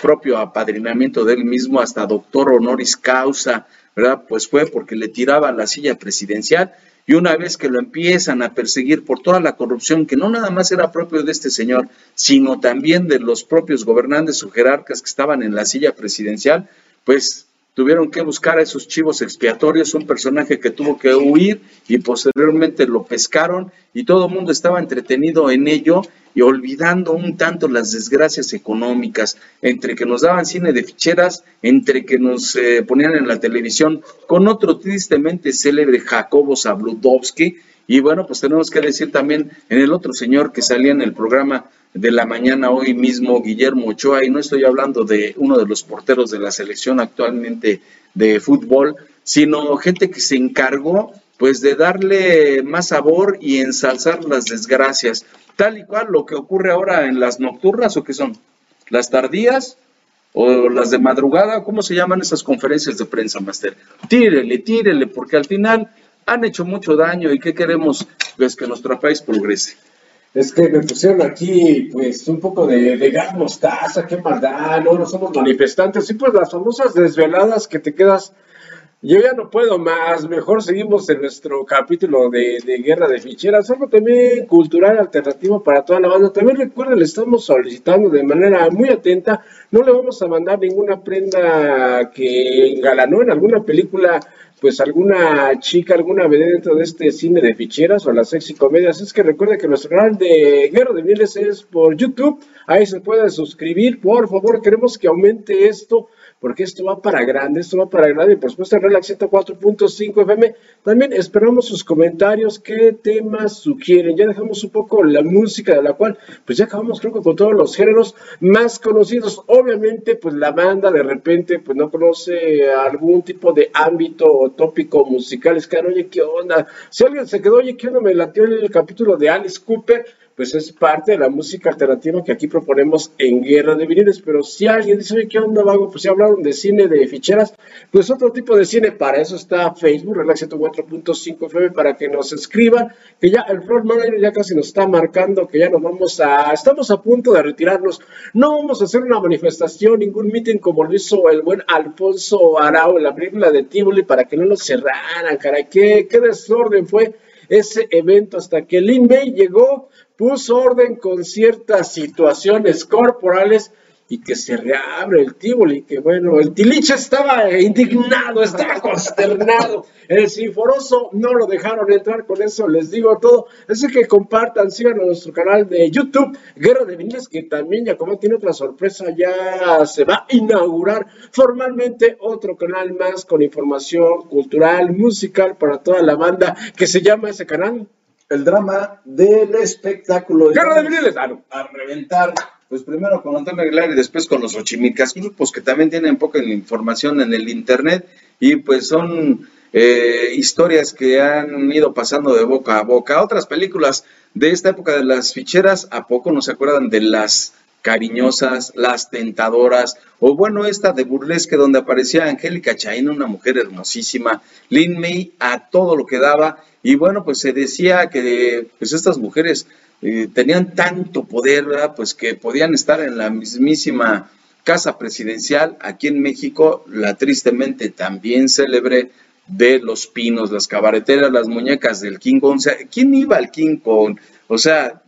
propio apadrinamiento de él mismo hasta doctor honoris causa, ¿verdad? Pues fue porque le tiraba la silla presidencial y una vez que lo empiezan a perseguir por toda la corrupción que no nada más era propio de este señor, sino también de los propios gobernantes o jerarcas que estaban en la silla presidencial, pues tuvieron que buscar a esos chivos expiatorios, un personaje que tuvo que huir y posteriormente lo pescaron y todo el mundo estaba entretenido en ello y olvidando un tanto las desgracias económicas, entre que nos daban cine de ficheras, entre que nos eh, ponían en la televisión con otro tristemente célebre Jacobo Zabludovsky Y bueno, pues tenemos que decir también en el otro señor que salía en el programa de la mañana hoy mismo, Guillermo Ochoa, y no estoy hablando de uno de los porteros de la selección actualmente de fútbol, sino gente que se encargó pues de darle más sabor y ensalzar las desgracias, tal y cual lo que ocurre ahora en las nocturnas o qué son, las tardías o las de madrugada, ¿cómo se llaman esas conferencias de prensa, Master? Tírele, tírele, porque al final han hecho mucho daño y ¿qué queremos? Pues que nuestro país progrese. Es que me pusieron aquí, pues, un poco de, de gas mostaza, qué maldad, no, no somos manifestantes, y pues las famosas desveladas que te quedas yo ya no puedo más, mejor seguimos en nuestro capítulo de, Guerra de Ficheras, algo también cultural alternativo para toda la banda. También recuerden, le estamos solicitando de manera muy atenta, no le vamos a mandar ninguna prenda que engalanó en alguna película, pues alguna chica, alguna vedette dentro de este cine de ficheras o las sexy comedias. Es que recuerde que nuestro canal de Guerra de Mieles es por YouTube, ahí se puede suscribir, por favor, queremos que aumente esto porque esto va para grande, esto va para grande, y por supuesto en Relax 104.5 FM. También esperamos sus comentarios, qué temas sugieren. Ya dejamos un poco la música de la cual, pues ya acabamos creo que con todos los géneros más conocidos. Obviamente, pues la banda de repente, pues no conoce algún tipo de ámbito o tópico musical. Es que, oye, ¿qué onda? Si alguien se quedó, oye, ¿qué onda? Me latió el capítulo de Alice Cooper pues es parte de la música alternativa que aquí proponemos en Guerra de Viniles. Pero si alguien dice, oye, ¿qué onda, vago? Pues si hablaron de cine de ficheras, pues otro tipo de cine, para eso está Facebook, Relax 104.5 FM, para que nos escriban, que ya el floor manager ya casi nos está marcando, que ya nos vamos a, estamos a punto de retirarnos. No vamos a hacer una manifestación, ningún meeting como lo hizo el buen Alfonso Arau en la película de Tivoli para que no nos cerraran, caray, qué, qué desorden fue ese evento hasta que Lin May llegó puso orden con ciertas situaciones corporales y que se reabre el Tivoli, que bueno, el Tiliche estaba indignado, estaba consternado, el Sinforoso no lo dejaron entrar, con eso les digo todo, así que compartan, sigan nuestro canal de YouTube, Guerra de Viniles, que también ya como tiene otra sorpresa, ya se va a inaugurar formalmente otro canal más con información cultural, musical para toda la banda, que se llama ese canal el drama del espectáculo. de ah, A reventar, pues primero con Antonio Aguilar y después con los Ochimicas, grupos que también tienen poca información en el internet y pues son eh, historias que han ido pasando de boca a boca. Otras películas de esta época de las ficheras, ¿a poco no se acuerdan de las cariñosas, las tentadoras, o bueno, esta de burlesque donde aparecía Angélica Chaín, una mujer hermosísima, Lin May a todo lo que daba, y bueno, pues se decía que pues estas mujeres eh, tenían tanto poder, pues que podían estar en la mismísima casa presidencial aquí en México, la tristemente también célebre de Los Pinos, las cabareteras, las muñecas del King Kong. O sea, ¿quién iba al King Kong? O sea,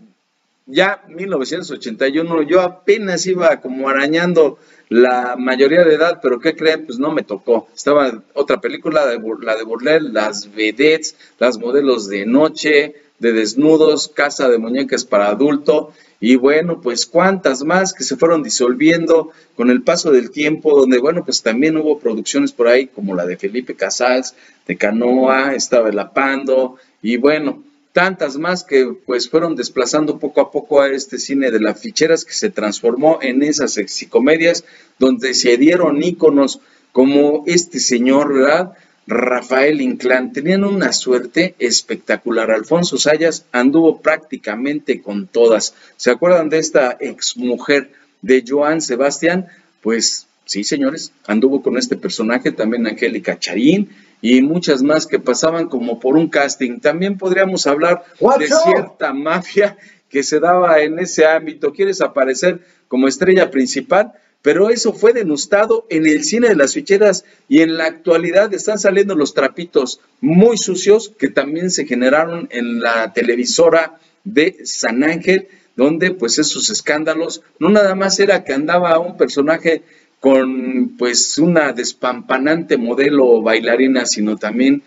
ya 1981, yo apenas iba como arañando la mayoría de edad, pero ¿qué creen? Pues no me tocó. Estaba otra película, la de Burlel, las vedettes, las modelos de noche, de desnudos, casa de muñecas para adulto, y bueno, pues cuántas más que se fueron disolviendo con el paso del tiempo, donde bueno, pues también hubo producciones por ahí como la de Felipe Casals, de Canoa, estaba el Apando, y bueno, tantas más que pues fueron desplazando poco a poco a este cine de las ficheras que se transformó en esas sexicomedias donde se dieron íconos como este señor, ¿verdad? Rafael Inclán. Tenían una suerte espectacular. Alfonso Sayas anduvo prácticamente con todas. ¿Se acuerdan de esta exmujer de Joan Sebastián? Pues sí, señores, anduvo con este personaje, también Angélica Charín, y muchas más que pasaban como por un casting. También podríamos hablar de cierta mafia que se daba en ese ámbito. ¿Quieres aparecer como estrella principal? Pero eso fue denostado en el cine de las ficheras y en la actualidad están saliendo los trapitos muy sucios que también se generaron en la televisora de San Ángel, donde pues esos escándalos no nada más era que andaba un personaje con pues una despampanante modelo bailarina, sino también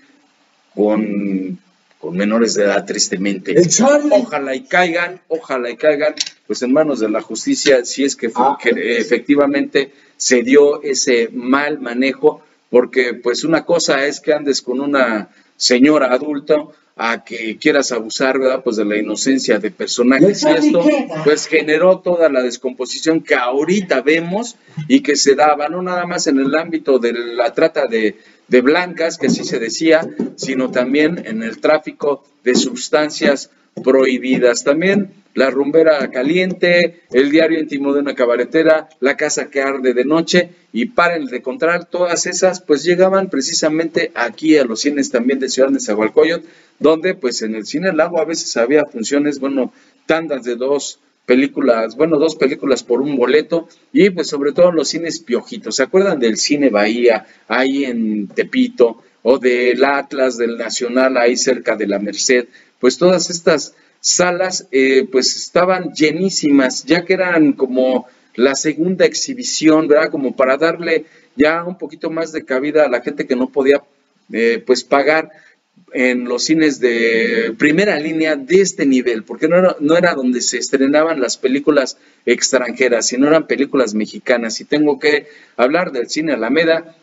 con, con menores de edad, tristemente. Ojalá y caigan, ojalá y caigan, pues en manos de la justicia, si es que, ah. que efectivamente se dio ese mal manejo, porque pues una cosa es que andes con una señora adulta, a que quieras abusar, ¿verdad? Pues de la inocencia de personajes y esto, pues generó toda la descomposición que ahorita vemos y que se daba no nada más en el ámbito de la trata de, de blancas, que así se decía, sino también en el tráfico de sustancias prohibidas. También la rumbera caliente, el diario íntimo de una cabaretera, la casa que arde de noche y paren de encontrar todas esas, pues llegaban precisamente aquí a los cines también de Ciudad de Zagualcoyot, donde pues en el cine Lago a veces había funciones, bueno, tandas de dos películas, bueno, dos películas por un boleto y pues sobre todo los cines piojitos. ¿Se acuerdan del cine Bahía ahí en Tepito o del Atlas del Nacional ahí cerca de la Merced? Pues todas estas salas eh, pues estaban llenísimas, ya que eran como la segunda exhibición, ¿verdad? Como para darle ya un poquito más de cabida a la gente que no podía eh, pues pagar en los cines de primera línea de este nivel, porque no era, no era donde se estrenaban las películas extranjeras, sino eran películas mexicanas. Y tengo que hablar del cine Alameda,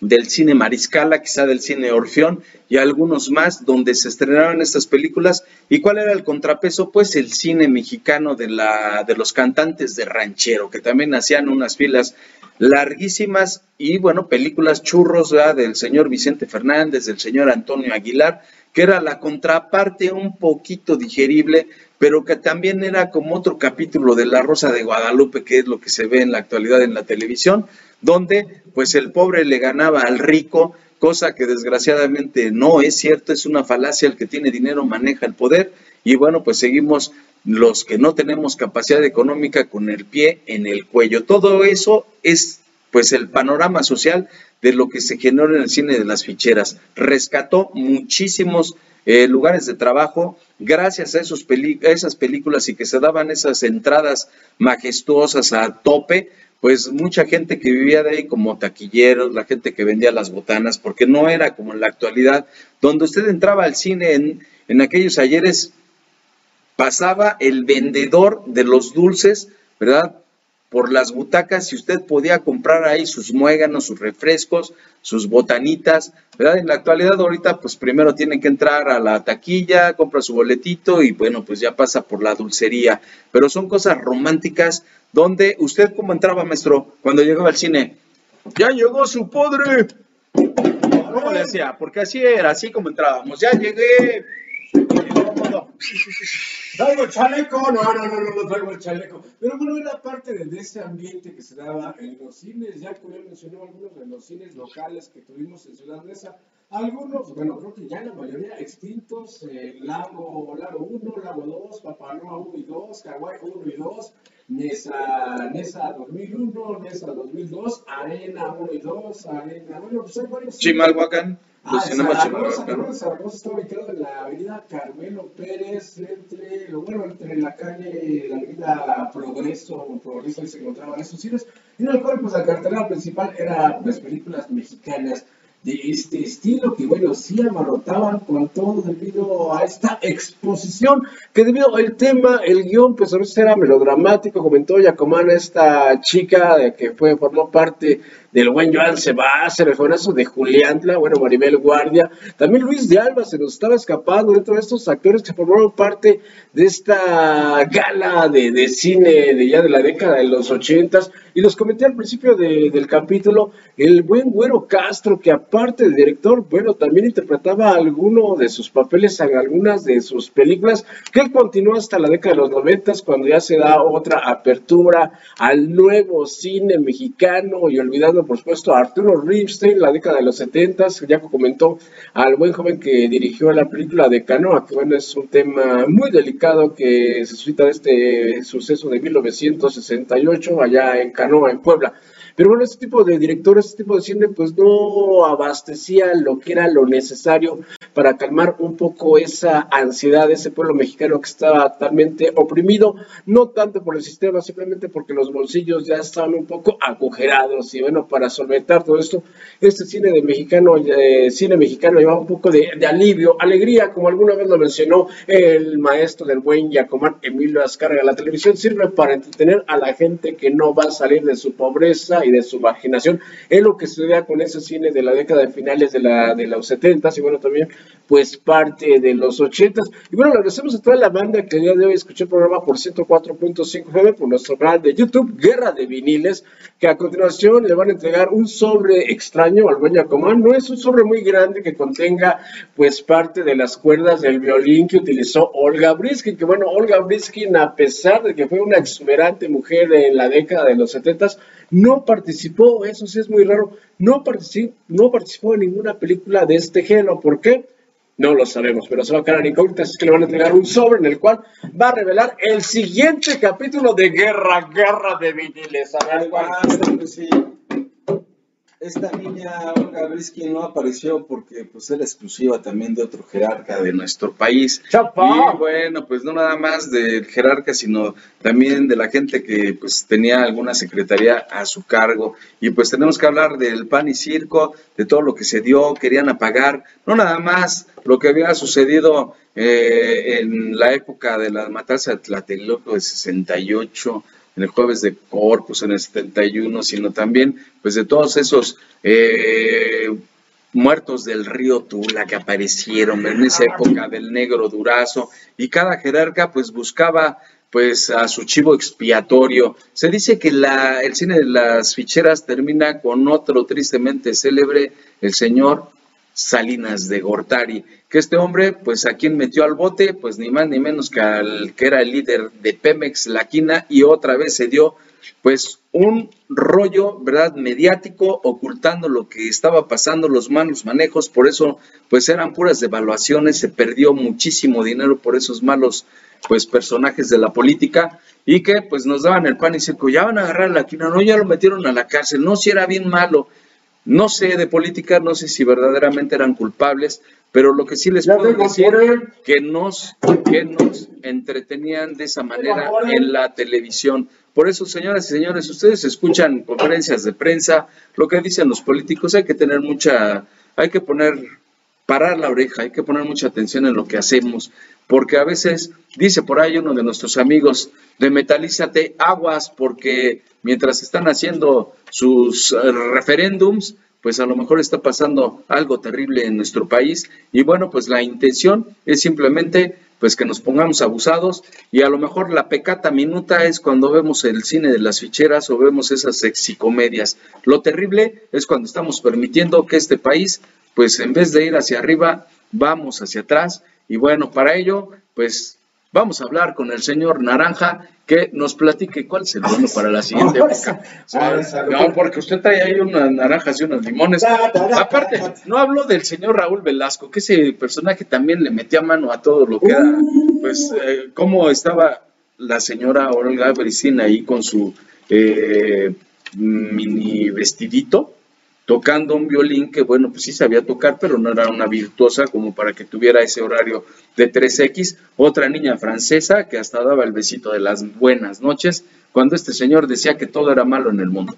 del cine Mariscala, quizá del cine Orfeón y algunos más donde se estrenaron estas películas. ¿Y cuál era el contrapeso? Pues el cine mexicano de, la, de los cantantes de ranchero, que también hacían unas filas larguísimas y bueno, películas churros del señor Vicente Fernández, del señor Antonio Aguilar, que era la contraparte un poquito digerible, pero que también era como otro capítulo de La Rosa de Guadalupe, que es lo que se ve en la actualidad en la televisión, donde pues el pobre le ganaba al rico, cosa que desgraciadamente no es cierto, es una falacia, el que tiene dinero maneja el poder, y bueno, pues seguimos los que no tenemos capacidad económica con el pie en el cuello. Todo eso es pues el panorama social de lo que se generó en el cine de las ficheras. Rescató muchísimos eh, lugares de trabajo gracias a, esos a esas películas y que se daban esas entradas majestuosas a tope, pues mucha gente que vivía de ahí como taquilleros, la gente que vendía las botanas, porque no era como en la actualidad, donde usted entraba al cine en, en aquellos ayeres, pasaba el vendedor de los dulces, ¿verdad? Por las butacas y usted podía comprar ahí sus muéganos, sus refrescos, sus botanitas, ¿verdad? En la actualidad ahorita pues primero tiene que entrar a la taquilla, compra su boletito y bueno, pues ya pasa por la dulcería. Pero son cosas románticas donde usted cómo entraba, maestro, cuando llegaba al cine. Ya llegó su padre. ¿Cómo le hacía? Porque así era, así como entrábamos. Ya llegué. ¿Traigo el chaleco? No, no, no, no, no traigo el chaleco. Pero bueno, era parte de, ese ambiente que se daba en los cines. Ya como mencionó algunos de los cines locales que tuvimos en Ciudad Mesa. Algunos, bueno, creo que ya la mayoría extintos. Eh, Lago, Lago 1, Lago 2, Papanoa 1 y 2, Hawái 1 y 2. Nesa, Nesa 2001, Nesa 2002, Arena 1 y 2, Arena, bueno, pues hay varios. Chimalhuacán. Ah, Zaragoza, Zaragoza está ubicado en la avenida Carmelo Pérez, entre, bueno, entre la calle, la avenida Progreso, Progreso, ahí se encontraban esos cines, en el cual pues la cartelera principal era las pues, películas mexicanas de este estilo que bueno, sí amarrotaban con todo debido a esta exposición, que debido al tema, el guion pues a veces era melodramático, comentó Yacomán, esta chica que fue, formó parte del buen Joan Sebastián, el jovenazo de Juliantla, bueno, Maribel Guardia, también Luis de Alba se nos estaba escapando dentro de estos actores que formaron parte de esta gala de, de cine de ya de la década de los ochentas, y los comenté al principio del capítulo, el buen Güero Castro, que aparte de director, bueno, también interpretaba alguno de sus papeles en algunas de sus películas, que él continuó hasta la década de los noventas, cuando ya se da otra apertura al nuevo cine mexicano y olvidando por supuesto a Arturo Ripstein, la década de los 70, ya comentó al buen joven que dirigió la película de Canoa, que bueno, es un tema muy delicado que se suscita de este suceso de 1968 allá en Canoa, en Puebla. Pero bueno, este tipo de directores, este tipo de cine, pues no abastecía lo que era lo necesario para calmar un poco esa ansiedad de ese pueblo mexicano que estaba totalmente oprimido, no tanto por el sistema, simplemente porque los bolsillos ya estaban un poco agujerados. Y bueno, para solventar todo esto, este cine de mexicano, eh, cine mexicano llevaba un poco de, alivio, alegría, como alguna vez lo mencionó el maestro del buen Yacomán Emilio Azcárraga. La televisión sirve para entretener a la gente que no va a salir de su pobreza y de su marginación, es lo que sucedía con ese cine de la década de finales de, la, de los 70 y bueno, también pues parte de los 80 Y bueno, agradecemos a toda la banda que el día de hoy escuchó el programa por 104.5 por nuestro canal de YouTube, Guerra de Viniles, que a continuación le van a entregar un sobre extraño al buen Yacomán. No es un sobre muy grande que contenga pues parte de las cuerdas del violín que utilizó Olga Briskin, que bueno, Olga Briskin, a pesar de que fue una exuberante mujer en la década de los 70 no participó, eso sí es muy raro, no participó, no participó en ninguna película de este género. ¿Por qué? No lo sabemos, pero se va a quedar incógnitas, es que le van a entregar un sobre en el cual va a revelar el siguiente capítulo de Guerra, Guerra de Viniles. A ver, pues sí esta niña Olga Brisky no apareció porque pues era exclusiva también de otro jerarca de nuestro país. Y bueno, pues no nada más del jerarca, sino también de la gente que pues tenía alguna secretaría a su cargo. Y pues tenemos que hablar del pan y circo, de todo lo que se dio, querían apagar, no nada más lo que había sucedido eh, en la época de la matanza de Tlatelolco de 68 en el jueves de Corpus en el 71, sino también pues de todos esos eh, muertos del río Tula que aparecieron en esa época del negro durazo y cada jerarca pues buscaba pues a su chivo expiatorio. Se dice que la, el cine de las ficheras termina con otro tristemente célebre, el señor Salinas de Gortari, que este hombre, pues a quien metió al bote, pues ni más ni menos que al que era el líder de Pemex, La Quina, y otra vez se dio pues un rollo, ¿verdad?, mediático, ocultando lo que estaba pasando, los malos manejos, por eso, pues eran puras devaluaciones, se perdió muchísimo dinero por esos malos, pues, personajes de la política, y que, pues, nos daban el pan y circo, ya van a agarrar a la quina, no, ya lo metieron a la cárcel, no, si era bien malo, no sé de política, no sé si verdaderamente eran culpables, pero lo que sí les puedo decir que nos, que nos entretenían de esa manera en la televisión. Por eso, señoras y señores, ustedes escuchan conferencias de prensa, lo que dicen los políticos, hay que tener mucha, hay que poner, parar la oreja, hay que poner mucha atención en lo que hacemos, porque a veces dice por ahí uno de nuestros amigos, de metalízate aguas, porque mientras están haciendo sus eh, referéndums, pues a lo mejor está pasando algo terrible en nuestro país y bueno, pues la intención es simplemente pues que nos pongamos abusados y a lo mejor la pecata minuta es cuando vemos el cine de las ficheras o vemos esas sexicomedias. Lo terrible es cuando estamos permitiendo que este país pues en vez de ir hacia arriba, vamos hacia atrás y bueno, para ello pues Vamos a hablar con el señor Naranja que nos platique cuál es el bueno para la siguiente época. No, porque usted trae ahí unas naranjas y unos limones. Aparte, no habló del señor Raúl Velasco, que ese personaje también le metía mano a todo lo que era, pues, eh, cómo estaba la señora Olga Brisina ahí con su eh, mini vestidito tocando un violín que, bueno, pues sí sabía tocar, pero no era una virtuosa como para que tuviera ese horario de 3X. Otra niña francesa que hasta daba el besito de las buenas noches cuando este señor decía que todo era malo en el mundo.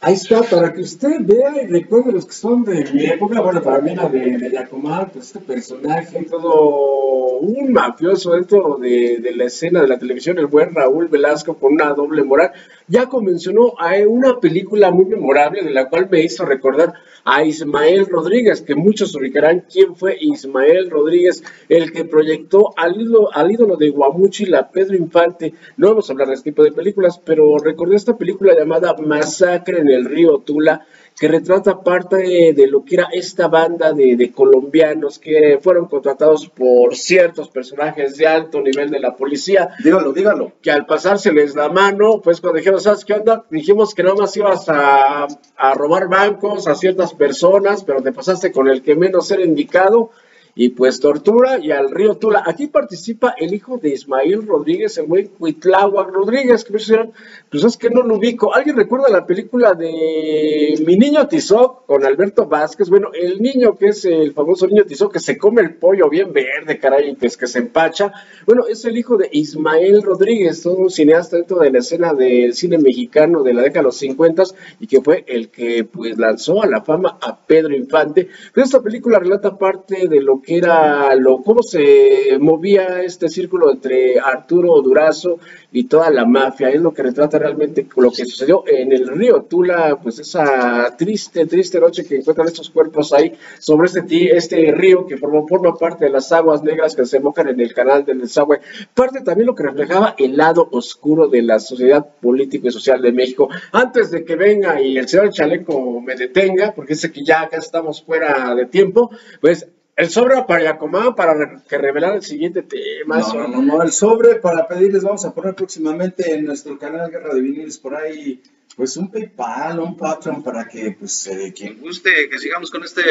Ahí está, para que usted vea y recuerde los que son de mi época, bueno, para mí la de, de Yacomar, pues este personaje, todo un mafioso dentro de, de, la escena de la televisión, el buen Raúl Velasco con una doble moral, ya convencionó a una película muy memorable de la cual me hizo recordar a Ismael Rodríguez, que muchos ubicarán quién fue Ismael Rodríguez, el que proyectó al ídolo, al ídolo de Guamuchi, la Pedro Infante. No vamos a hablar de este tipo de películas, pero recordé esta película llamada Masacre en el río Tula, que retrata parte de, lo que era esta banda de, colombianos que fueron contratados por ciertos personajes de alto nivel de la policía. Dígalo, dígalo. Que al pasárseles la mano, pues cuando dijeron, ¿sabes qué onda? Dijimos que nada más ibas a, a robar bancos a ciertas personas, pero te pasaste con el que menos era indicado y pues tortura y al río Tula. Aquí participa el hijo de Ismael Rodríguez, el buen Cuitláhuac Rodríguez, que me dijeron, pues es que no lo ubico. ¿Alguien recuerda la película de Mi Niño Tizoc con Alberto Vázquez? Bueno, el niño que es el famoso niño Tizoc que se come el pollo bien verde, caray, pues que se empacha. Bueno, es el hijo de Ismael Rodríguez, un cineasta dentro de la escena del cine mexicano de la década de los 50 y que fue el que pues lanzó a la fama a Pedro Infante. Pero esta película relata parte de lo que era, lo, cómo se movía este círculo entre Arturo Durazo y toda la mafia. Es lo que retrata realmente lo que sucedió en el río Tula, pues esa triste, triste noche que encuentran estos cuerpos ahí sobre este, este río que forma, forma parte de las aguas negras que se mojan en el canal del desagüe. Parte también lo que reflejaba el lado oscuro de la sociedad política y social de México. Antes de que venga y el señor Chaleco me detenga, porque sé que ya acá estamos fuera de tiempo, pues el sobre para Yacomán para que revelar el siguiente tema. No, no, no, el sobre para pedirles, vamos a poner próximamente en nuestro canal Guerra de Viniles por ahí, pues un PayPal, un Patreon para que, pues, eh, quien guste que sigamos con este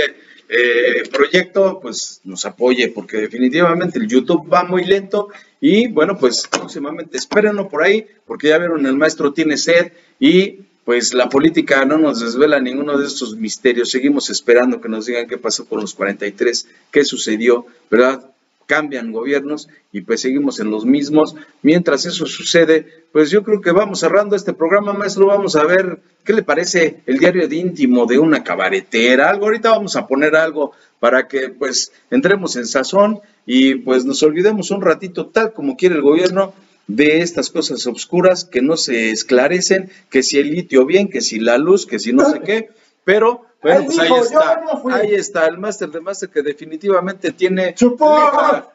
eh, proyecto, pues nos apoye, porque definitivamente el YouTube va muy lento y bueno, pues próximamente espérenlo por ahí, porque ya vieron, el maestro tiene sed y pues la política no nos desvela ninguno de estos misterios. Seguimos esperando que nos digan qué pasó con los 43, qué sucedió, ¿verdad? Cambian gobiernos y pues seguimos en los mismos. Mientras eso sucede, pues yo creo que vamos cerrando este programa, maestro. Vamos a ver qué le parece el diario de íntimo de una cabaretera. Algo, ahorita vamos a poner algo para que pues entremos en sazón y pues nos olvidemos un ratito, tal como quiere el gobierno, de estas cosas oscuras que no se esclarecen, que si el litio bien, que si la luz, que si no sé qué, pero bueno, pues ahí está, ahí está el máster de máster que definitivamente tiene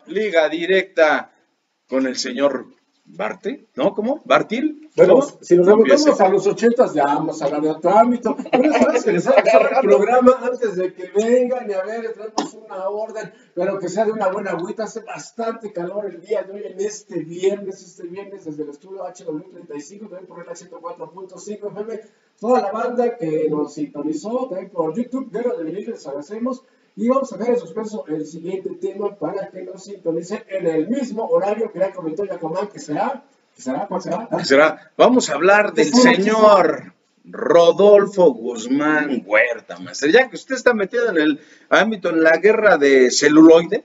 liga directa con el señor Barte, ¿no? ¿Cómo? ¿Bartil? Bueno, si nos remontamos a los ochentas, ya vamos a hablar de otro ámbito. Pero que les el programa antes de que vengan y a ver, traemos una orden, pero que sea de una buena agüita. Hace bastante calor el día de hoy, en este viernes, este viernes, desde el estudio HW35, también por el 104.5 FM. Toda la banda que nos sintonizó, también por YouTube, Guerra de Venir, les agradecemos. Y vamos a ver en suspenso el siguiente tema para que nos sintonicen en el mismo horario que ya comentó Yacomán, que será, que será, ¿cuál será? será? Vamos a hablar del señor Rodolfo Guzmán Huerta, maestro. Ya que usted está metido en el ámbito, en la guerra de celuloide,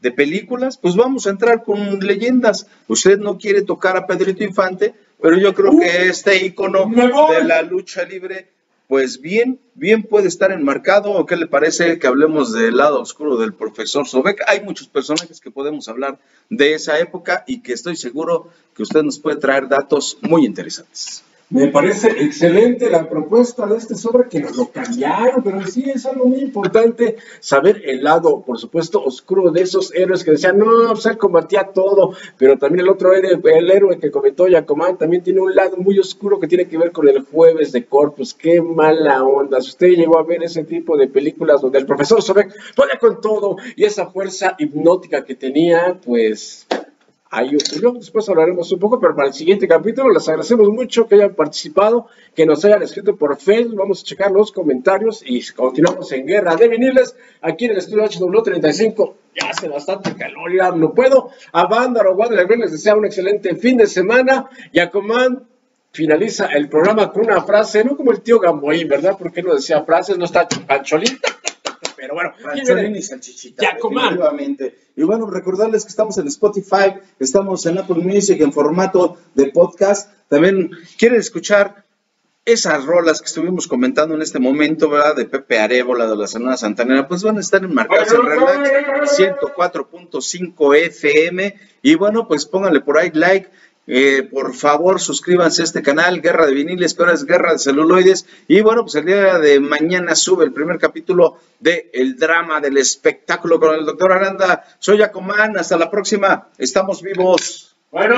de películas, pues vamos a entrar con leyendas. Usted no quiere tocar a Pedrito Infante, pero yo creo que este icono de la lucha libre pues bien, bien puede estar enmarcado, o qué le parece que hablemos del lado oscuro del profesor Sobek. Hay muchos personajes que podemos hablar de esa época y que estoy seguro que usted nos puede traer datos muy interesantes. Me parece excelente la propuesta de este sobre que nos lo cambiaron, pero sí es algo muy importante saber el lado, por supuesto, oscuro de esos héroes que decían, no, pues él combatía todo, pero también el otro héroe, el héroe que comentó Yacomán, también tiene un lado muy oscuro que tiene que ver con el jueves de Corpus. Qué mala onda. Si usted llegó a ver ese tipo de películas donde el profesor Sobek podía con todo y esa fuerza hipnótica que tenía, pues ahí ocurrió. Después hablaremos un poco, pero para el siguiente capítulo les agradecemos mucho que hayan participado, que nos hayan escrito por Facebook. Vamos a checar los comentarios y continuamos en Guerra de Viniles aquí en el estudio HW35. Ya hace bastante calor, ya no puedo. A Bándaro, Guadalupe les desea un excelente fin de semana y a Comán finaliza el programa con una frase, no como el tío Gamboín, ¿verdad? Porque no decía frases, no está pancholita pero bueno, y salchichita. Y bueno, recordarles que estamos en Spotify, estamos en Apple Music en formato de podcast. También quieren escuchar esas rolas que estuvimos comentando en este momento, ¿verdad? De Pepe Arebola, de la Sonora Santanera, pues van a estar enmarcadas en Relax 104.5 FM. Y bueno, pues pónganle por ahí like eh, por favor, suscríbanse a este canal, Guerra de Viniles, que ahora es Guerra de Celuloides. Y bueno, pues el día de mañana sube el primer capítulo de El drama del espectáculo con el doctor Aranda. Soy Yacomán, hasta la próxima. Estamos vivos. Bueno,